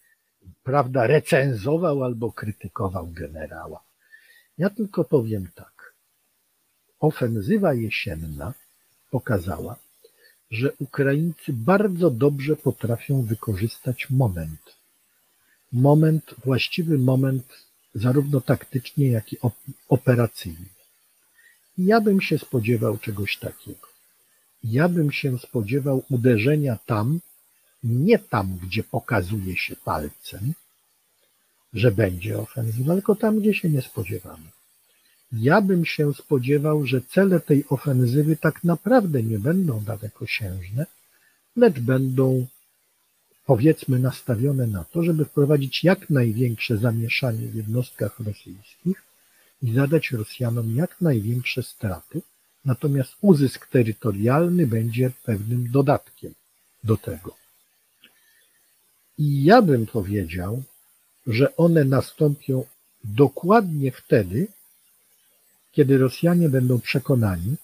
prawda, recenzował albo krytykował generała? Ja tylko powiem tak. Ofensywa jesienna pokazała, że Ukraińcy bardzo dobrze potrafią wykorzystać moment. Moment, właściwy moment, zarówno taktycznie, jak i operacyjnie. Ja bym się spodziewał czegoś takiego ja bym się spodziewał uderzenia tam, nie tam, gdzie pokazuje się palcem, że będzie ofensywa, tylko tam, gdzie się nie spodziewamy. Ja bym się spodziewał, że cele tej ofensywy tak naprawdę nie będą dalekosiężne, lecz będą powiedzmy nastawione na to, żeby wprowadzić jak największe zamieszanie w jednostkach rosyjskich i zadać Rosjanom jak największe straty, Natomiast uzysk terytorialny będzie pewnym dodatkiem do tego. I ja bym powiedział, że one nastąpią dokładnie wtedy, kiedy Rosjanie będą przekonani,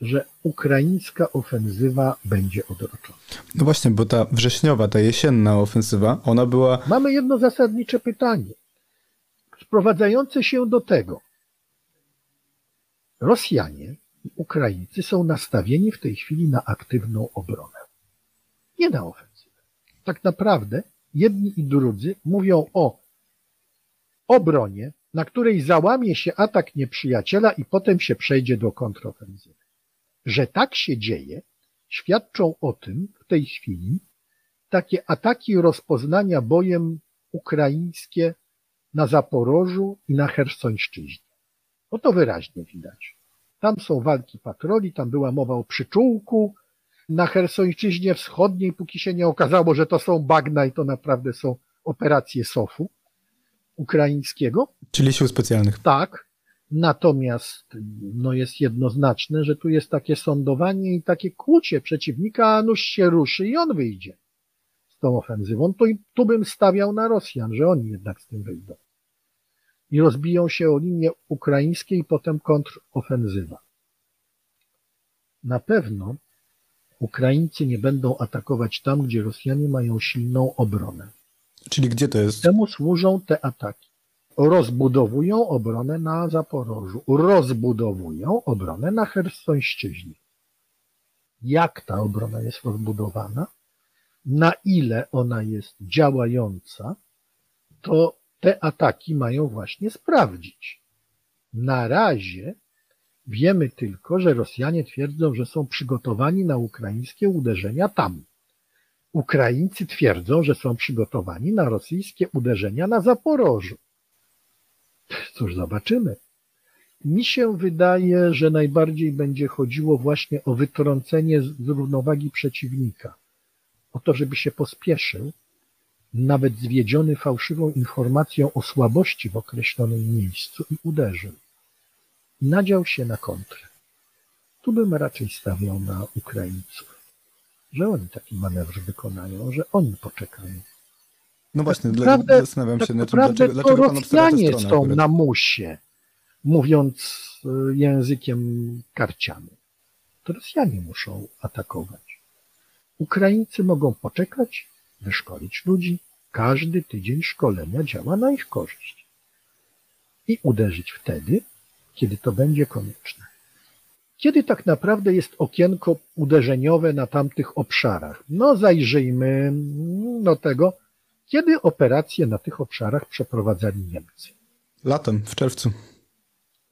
że ukraińska ofensywa będzie odroczona. No właśnie, bo ta wrześniowa, ta jesienna ofensywa, ona była. Mamy jedno zasadnicze pytanie, sprowadzające się do tego. Rosjanie Ukraińcy są nastawieni w tej chwili na aktywną obronę, nie na ofensywę. Tak naprawdę jedni i drudzy mówią o obronie, na której załamie się atak nieprzyjaciela i potem się przejdzie do kontrofensywy. Że tak się dzieje, świadczą o tym w tej chwili takie ataki rozpoznania bojem ukraińskie na Zaporożu i na Hersońszczyźnie. No to wyraźnie widać. Tam są walki patroli, tam była mowa o przyczółku, na Hersończyźnie Wschodniej, póki się nie okazało, że to są bagna i to naprawdę są operacje SOF-u ukraińskiego. Czyli sił specjalnych. Tak. Natomiast no jest jednoznaczne, że tu jest takie sądowanie i takie kłucie przeciwnika, a nuż się ruszy i on wyjdzie z tą ofensywą. I tu bym stawiał na Rosjan, że oni jednak z tym wyjdą. I rozbiją się o linię ukraińskie i potem kontrofensywa. Na pewno Ukraińcy nie będą atakować tam, gdzie Rosjanie mają silną obronę. Czyli gdzie to jest? Temu służą te ataki. Rozbudowują obronę na Zaporożu, rozbudowują obronę na Hersońszczyźnie. Jak ta obrona jest rozbudowana, na ile ona jest działająca, to te ataki mają właśnie sprawdzić. Na razie wiemy tylko, że Rosjanie twierdzą, że są przygotowani na ukraińskie uderzenia tam. Ukraińcy twierdzą, że są przygotowani na rosyjskie uderzenia na Zaporożu. Cóż, zobaczymy. Mi się wydaje, że najbardziej będzie chodziło właśnie o wytrącenie z równowagi przeciwnika. O to, żeby się pospieszył, nawet zwiedziony fałszywą informacją o słabości w określonym miejscu i uderzył. Nadział się na kontrę. Tu bym raczej stawiał na Ukraińców że oni taki manewr wykonają, że oni poczekają. No właśnie, tak naprawdę, zastanawiam się, tak na dlaczego, dlaczego to Rosjanie są akurat. na musie, mówiąc e, językiem karcianym. To Rosjanie muszą atakować. Ukraińcy mogą poczekać, wyszkolić ludzi. Każdy tydzień szkolenia działa na ich korzyść. I uderzyć wtedy, kiedy to będzie konieczne. Kiedy tak naprawdę jest okienko uderzeniowe na tamtych obszarach? No zajrzyjmy do tego, kiedy operacje na tych obszarach przeprowadzali Niemcy. Latem, w czerwcu.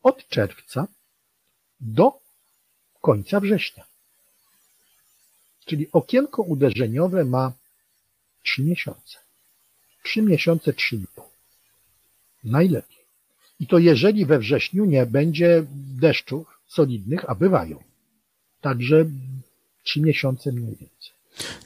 Od czerwca do końca września. Czyli okienko uderzeniowe ma trzy miesiące. Trzy miesiące, trzy i pół. Najlepiej. I to jeżeli we wrześniu nie będzie deszczów, solidnych, a bywają. Także trzy miesiące mniej więcej.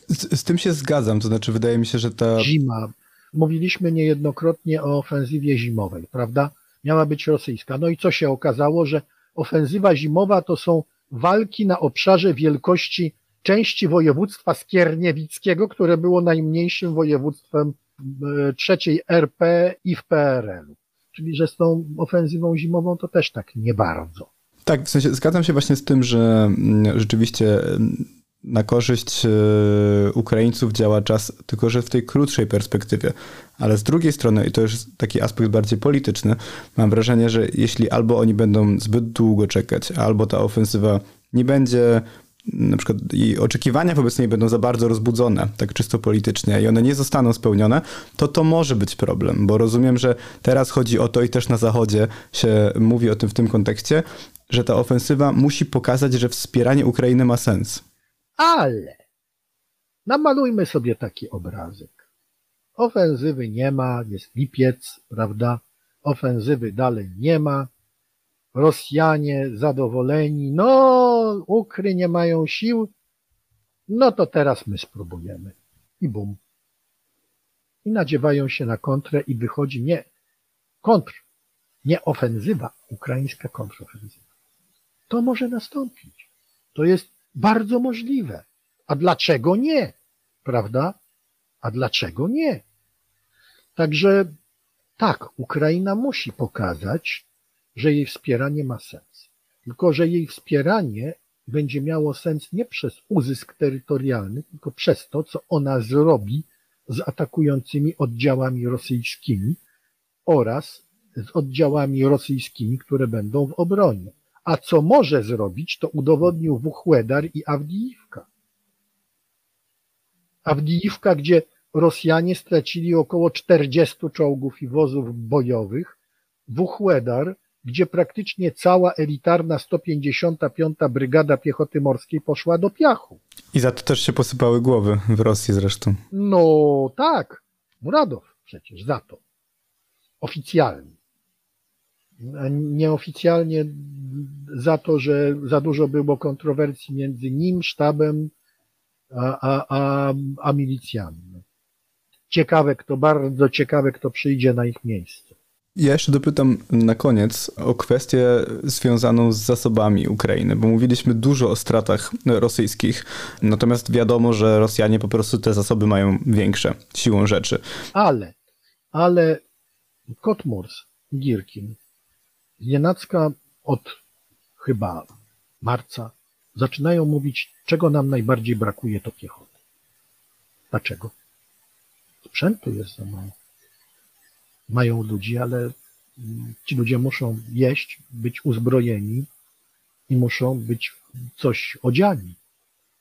Z, z, tym się zgadzam, to znaczy wydaje mi się, że ta... Zima. Mówiliśmy niejednokrotnie o ofensywie zimowej, prawda? Miała być rosyjska. No i co się okazało, że ofensywa zimowa to są walki na obszarze wielkości części województwa skierniewickiego, które było najmniejszym województwem e, trzeciej RP i w PRL-u. Czyli, że z tą ofensywą zimową to też tak nie bardzo. Tak, w sensie zgadzam się właśnie z tym, że mm, rzeczywiście mm, na korzyść e, Ukraińców działa czas, tylko że w tej krótszej perspektywie. Ale z drugiej strony, i to już taki aspekt bardziej polityczny, mam wrażenie, że jeśli albo oni będą zbyt długo czekać, albo ta ofensywa nie będzie na przykład i oczekiwania wobec niej będą za bardzo rozbudzone, tak czysto politycznie, i one nie zostaną spełnione, to to może być problem, bo rozumiem, że teraz chodzi o to i też na Zachodzie się mówi o tym w tym kontekście, że ta ofensywa musi pokazać, że wspieranie Ukrainy ma sens. Ale namalujmy sobie taki obrazek. Ofensywy nie ma, jest lipiec, prawda? Ofensywy dalej nie ma. Rosjanie zadowoleni, no, Ukry nie mają sił, no to teraz my spróbujemy. I bum. I nadziewają się na kontrę i wychodzi nie kontr, nie ofensywa, ukraińska kontrofensywa. To może nastąpić. To jest bardzo możliwe. A dlaczego nie? Prawda? A dlaczego nie? Także tak, Ukraina musi pokazać, że jej wspieranie ma sens. Tylko, że jej wspieranie będzie miało sens nie przez uzysk terytorialny, tylko przez to, co ona zrobi z atakującymi oddziałami rosyjskimi oraz z oddziałami rosyjskimi, które będą w obronie. A co może zrobić, to udowodnił Wuchłedar i Awdijiwka. Awdijiwka, gdzie Rosjanie stracili około 40 czołgów i wozów bojowych, Wuchłedar, gdzie praktycznie cała elitarna 155. Brygada Piechoty Morskiej poszła do piachu. I za to też się posypały głowy w Rosji zresztą. No tak, Muradow przecież za to. Oficjalnie. Nieoficjalnie za to, że za dużo było kontrowersji między nim, sztabem a, a, a, a milicjami. Ciekawe, kto, bardzo ciekawe, kto przyjdzie na ich miejsce. Ja jeszcze dopytam na koniec o kwestię związaną z zasobami Ukrainy, bo mówiliśmy dużo o stratach rosyjskich, natomiast wiadomo, że Rosjanie po prostu te zasoby mają większe siłą rzeczy. Ale, ale Kotmurs, Girkin, Nienacka od chyba marca zaczynają mówić, czego nam najbardziej brakuje, to piechoty. Dlaczego? Sprzętu jest za mało mają ludzi, ale ci ludzie muszą jeść, być uzbrojeni i muszą być coś odziani.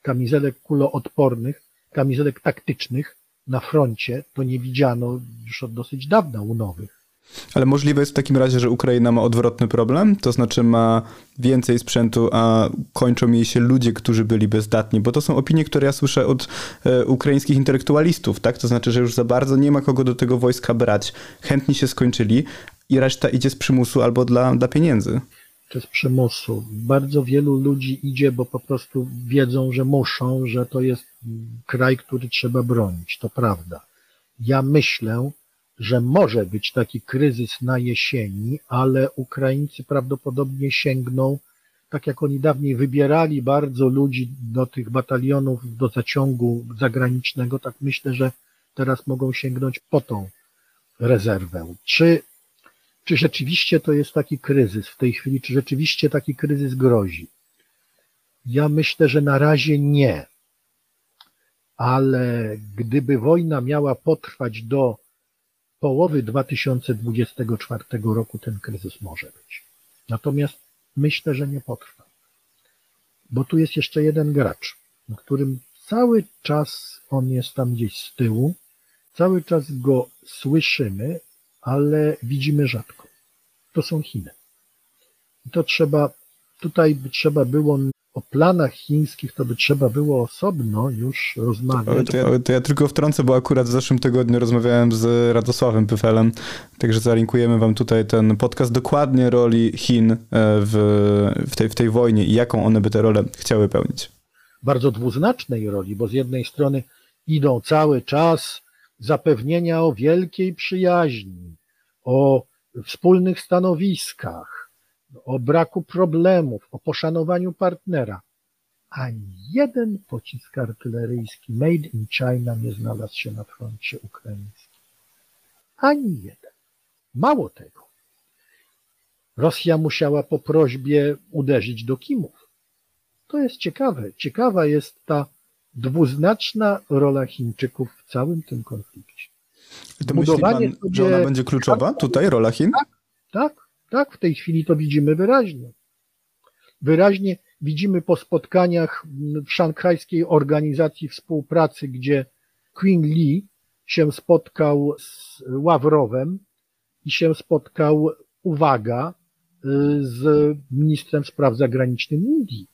Kamizelek kuloodpornych, kamizelek taktycznych na froncie to nie widziano już od dosyć dawna u nowych. Ale możliwe jest w takim razie, że Ukraina ma odwrotny problem, to znaczy ma więcej sprzętu, a kończą jej się ludzie, którzy byli bezdatni, bo to są opinie, które ja słyszę od e, ukraińskich intelektualistów, tak? To znaczy, że już za bardzo nie ma kogo do tego wojska brać. Chętni się skończyli i reszta idzie z przymusu albo dla, dla pieniędzy. Czy z przymusu. Bardzo wielu ludzi idzie, bo po prostu wiedzą, że muszą, że to jest kraj, który trzeba bronić. To prawda. Ja myślę, że może być taki kryzys na jesieni, ale Ukraińcy prawdopodobnie sięgną, tak jak oni dawniej wybierali bardzo ludzi do tych batalionów, do zaciągu zagranicznego, tak myślę, że teraz mogą sięgnąć po tą rezerwę. Czy, czy rzeczywiście to jest taki kryzys w tej chwili? Czy rzeczywiście taki kryzys grozi? Ja myślę, że na razie nie. Ale gdyby wojna miała potrwać do połowy 2024 roku ten kryzys może być. Natomiast myślę, że nie potrwa. Bo tu jest jeszcze jeden gracz, którym cały czas on jest tam gdzieś z tyłu, cały czas go słyszymy, ale widzimy rzadko. To są Chiny. I to trzeba, tutaj trzeba było o planach chińskich to by trzeba było osobno już rozmawiać. To ja, to ja, tylko wtrącę, bo akurat w zeszłym tygodniu rozmawiałem z Radosławem Pyfelem, także zalinkujemy wam tutaj ten podcast dokładnie roli Chin e, w, w, tej, w tej wojnie i jaką one by tę rolę chciały pełnić. Bardzo dwuznacznej roli, bo z jednej strony idą cały czas zapewnienia o wielkiej przyjaźni, o wspólnych stanowiskach, o braku problemów, o poszanowaniu partnera. Ani jeden pocisk artyleryjski made in China nie znalazł się na froncie ukraińskim. Ani jeden. Mało tego. Rosja musiała po prośbie uderzyć do Kimów. To jest ciekawe. Ciekawa jest ta dwuznaczna rola Chińczyków w całym tym konflikcie. To myśli pan, sobie... że ona będzie kluczowa tutaj, rola Chin? Tak, tak. Tak, w tej chwili to widzimy wyraźnie. Wyraźnie widzimy po spotkaniach w szanghajskiej organizacji współpracy, gdzie Queen Lee się spotkał z Ławrowem i się spotkał, uwaga, z ministrem spraw zagranicznych Indii,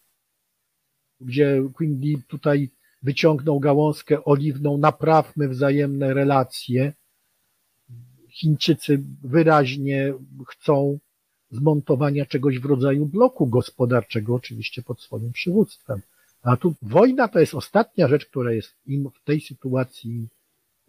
gdzie Queen Lee tutaj wyciągnął gałązkę oliwną, naprawmy wzajemne relacje, Chińczycy wyraźnie chcą zmontowania czegoś w rodzaju bloku gospodarczego, oczywiście pod swoim przywództwem. A tu wojna to jest ostatnia rzecz, która jest im w tej sytuacji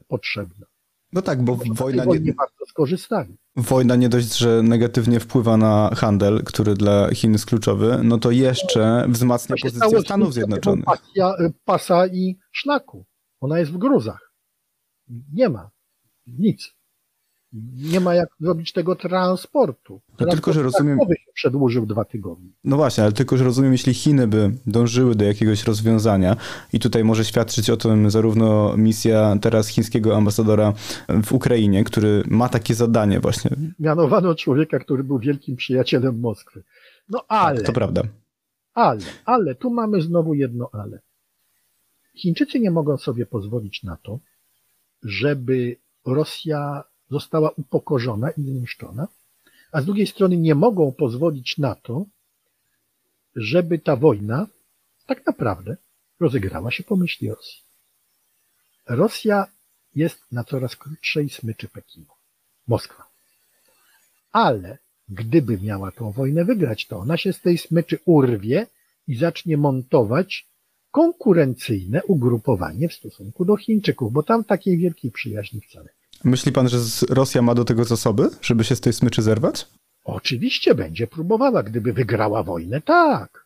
potrzebna. No tak, bo wojna nie, bardzo skorzystali. Wojna nie dość, że negatywnie wpływa na handel, który dla Chin jest kluczowy, no to jeszcze wzmacnia pozycję Stanów Zjednoczonych. Pasja, pasa i szlaku. Ona jest w gruzach. Nie ma. Nic. Nie ma jak zrobić tego transportu. No tylko, że rozumiem. się przedłużył dwa tygodnie. No właśnie, ale tylko, że rozumiem, jeśli Chiny by dążyły do jakiegoś rozwiązania, i tutaj może świadczyć o tym zarówno misja teraz chińskiego ambasadora w Ukrainie, który ma takie zadanie właśnie. Mianowano człowieka, który był wielkim przyjacielem Moskwy. No ale. Tak, to prawda. Ale, ale, tu mamy znowu jedno ale. Chińczycy nie mogą sobie pozwolić na to, żeby Rosja została upokorzona i zniszczona, a z drugiej strony nie mogą pozwolić na to, żeby ta wojna tak naprawdę rozegrała się po myśli Rosji. Rosja jest na coraz krótszej smyczy Pekinu. Moskwa. Ale gdyby miała tą wojnę wygrać, to ona się z tej smyczy urwie i zacznie montować konkurencyjne ugrupowanie w stosunku do Chińczyków, bo tam takiej wielkiej przyjaźni wcale. Myśli pan, że Rosja ma do tego zasoby, żeby się z tej smyczy zerwać? Oczywiście będzie próbowała, gdyby wygrała wojnę, tak.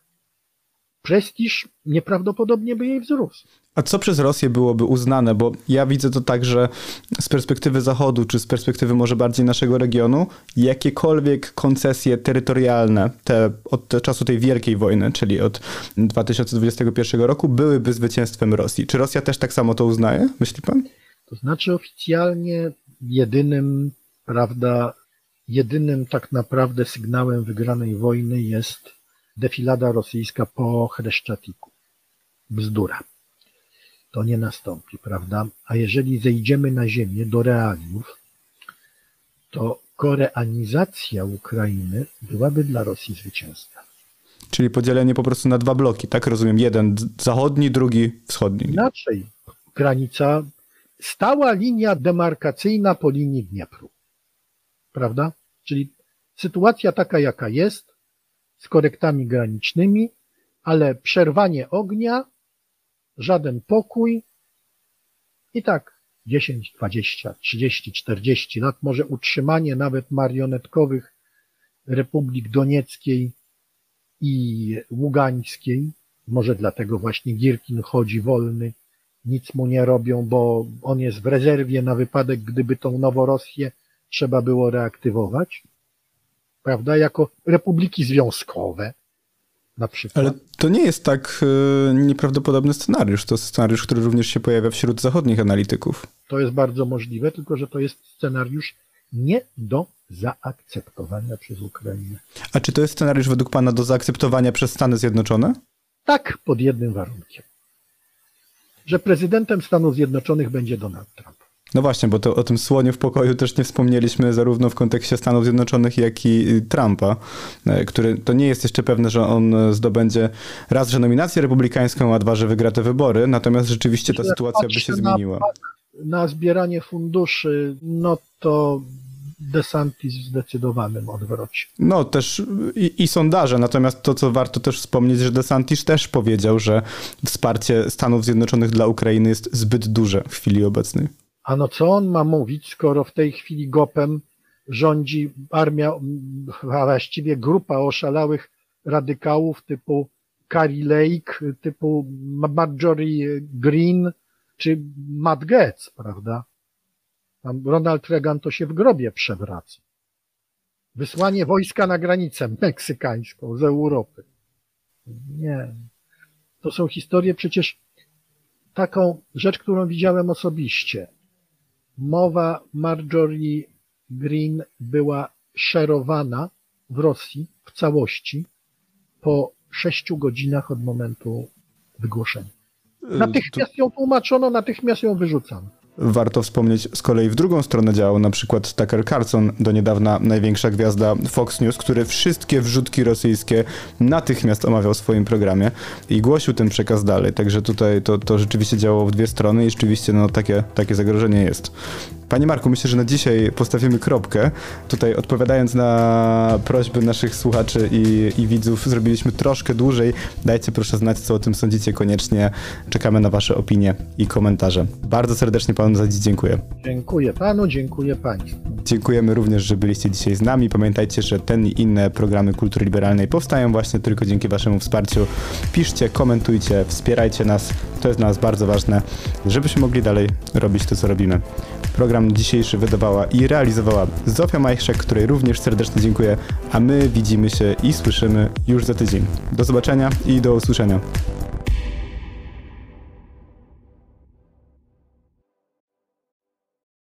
Prestiż nieprawdopodobnie by jej wzrósł. A co przez Rosję byłoby uznane? Bo ja widzę to tak, że z perspektywy Zachodu, czy z perspektywy może bardziej naszego regionu, jakiekolwiek koncesje terytorialne te, od czasu tej wielkiej wojny, czyli od 2021 roku, byłyby zwycięstwem Rosji. Czy Rosja też tak samo to uznaje, myśli pan? To znaczy oficjalnie jedynym, prawda, jedynym tak naprawdę sygnałem wygranej wojny jest defilada rosyjska po Chreszczatiku. Bzdura to nie nastąpi, prawda? A jeżeli zejdziemy na ziemię do realiów, to koreanizacja Ukrainy byłaby dla Rosji zwycięstwem. Czyli podzielenie po prostu na dwa bloki, tak rozumiem? Jeden zachodni, drugi wschodni. Inaczej. Granica, stała linia demarkacyjna po linii Dniepru. Prawda? Czyli sytuacja taka, jaka jest, z korektami granicznymi, ale przerwanie ognia żaden pokój i tak 10, 20, 30, 40 lat, może utrzymanie nawet marionetkowych Republik Donieckiej i Ługańskiej, może dlatego właśnie Girkin chodzi wolny, nic mu nie robią, bo on jest w rezerwie na wypadek, gdyby tą Noworosję trzeba było reaktywować, prawda, jako republiki związkowe, na przykład. Ale to nie jest tak e, nieprawdopodobny scenariusz. To scenariusz, który również się pojawia wśród zachodnich analityków. To jest bardzo możliwe, tylko że to jest scenariusz nie do zaakceptowania przez Ukrainę. A czy to jest scenariusz według Pana do zaakceptowania przez Stany Zjednoczone? Tak, pod jednym warunkiem. Że prezydentem Stanów Zjednoczonych będzie Donald Trump. No właśnie, bo to o tym słoniu w pokoju też nie wspomnieliśmy zarówno w kontekście Stanów Zjednoczonych, jak i Trumpa, e, który to nie jest jeszcze pewne, że on zdobędzie raz, że nominację republikańską, a dwa, że wygra te wybory, natomiast rzeczywiście ta sytuacja by się zmieniła. Na, na zbieranie funduszy, no to DeSantis w zdecydowanym odwrocie. No też i, i, sondaże, natomiast to, co warto też wspomnieć, że DeSantis też powiedział, że wsparcie Stanów Zjednoczonych dla Ukrainy jest zbyt duże w chwili obecnej. A no co on ma mówić, skoro w tej chwili GOPem rządzi armia, a właściwie grupa oszalałych radykałów typu Carrie Lake, typu Marjorie Green czy Matt Gaetz, prawda? Tam Ronald Reagan to się w grobie przewraca. Wysłanie wojska na granicę meksykańską z Europy. Nie. To są historie przecież taką rzecz, którą widziałem osobiście mowa Marjorie Green była szerowana w Rosji w całości po sześciu godzinach od momentu wygłoszenia. Y, natychmiast ją tłumaczono, natychmiast ją wyrzucano. Warto wspomnieć z kolei w drugą stronę działał na przykład Tucker Carlson, do niedawna największa gwiazda Fox News, który wszystkie wrzutki rosyjskie natychmiast omawiał w swoim programie i głosił ten przekaz dalej. Także tutaj to, to rzeczywiście działało w dwie strony i rzeczywiście no, takie, takie zagrożenie jest. Panie Marku, myślę, że na dzisiaj postawimy kropkę. Tutaj odpowiadając na prośby naszych słuchaczy i, i widzów, zrobiliśmy troszkę dłużej. Dajcie proszę znać, co o tym sądzicie koniecznie. Czekamy na Wasze opinie i komentarze. Bardzo serdecznie Panu za dziś dziękuję. Dziękuję Panu, dziękuję Państwu. Dziękujemy również, że byliście dzisiaj z nami. Pamiętajcie, że ten i inne programy kultury liberalnej powstają właśnie tylko dzięki Waszemu wsparciu. Piszcie, komentujcie, wspierajcie nas. To jest dla nas bardzo ważne, żebyśmy mogli dalej robić to, co robimy. Program dzisiejszy wydawała i realizowała Zofia Majchrzak, której również serdecznie dziękuję, a my widzimy się i słyszymy już za tydzień. Do zobaczenia i do usłyszenia.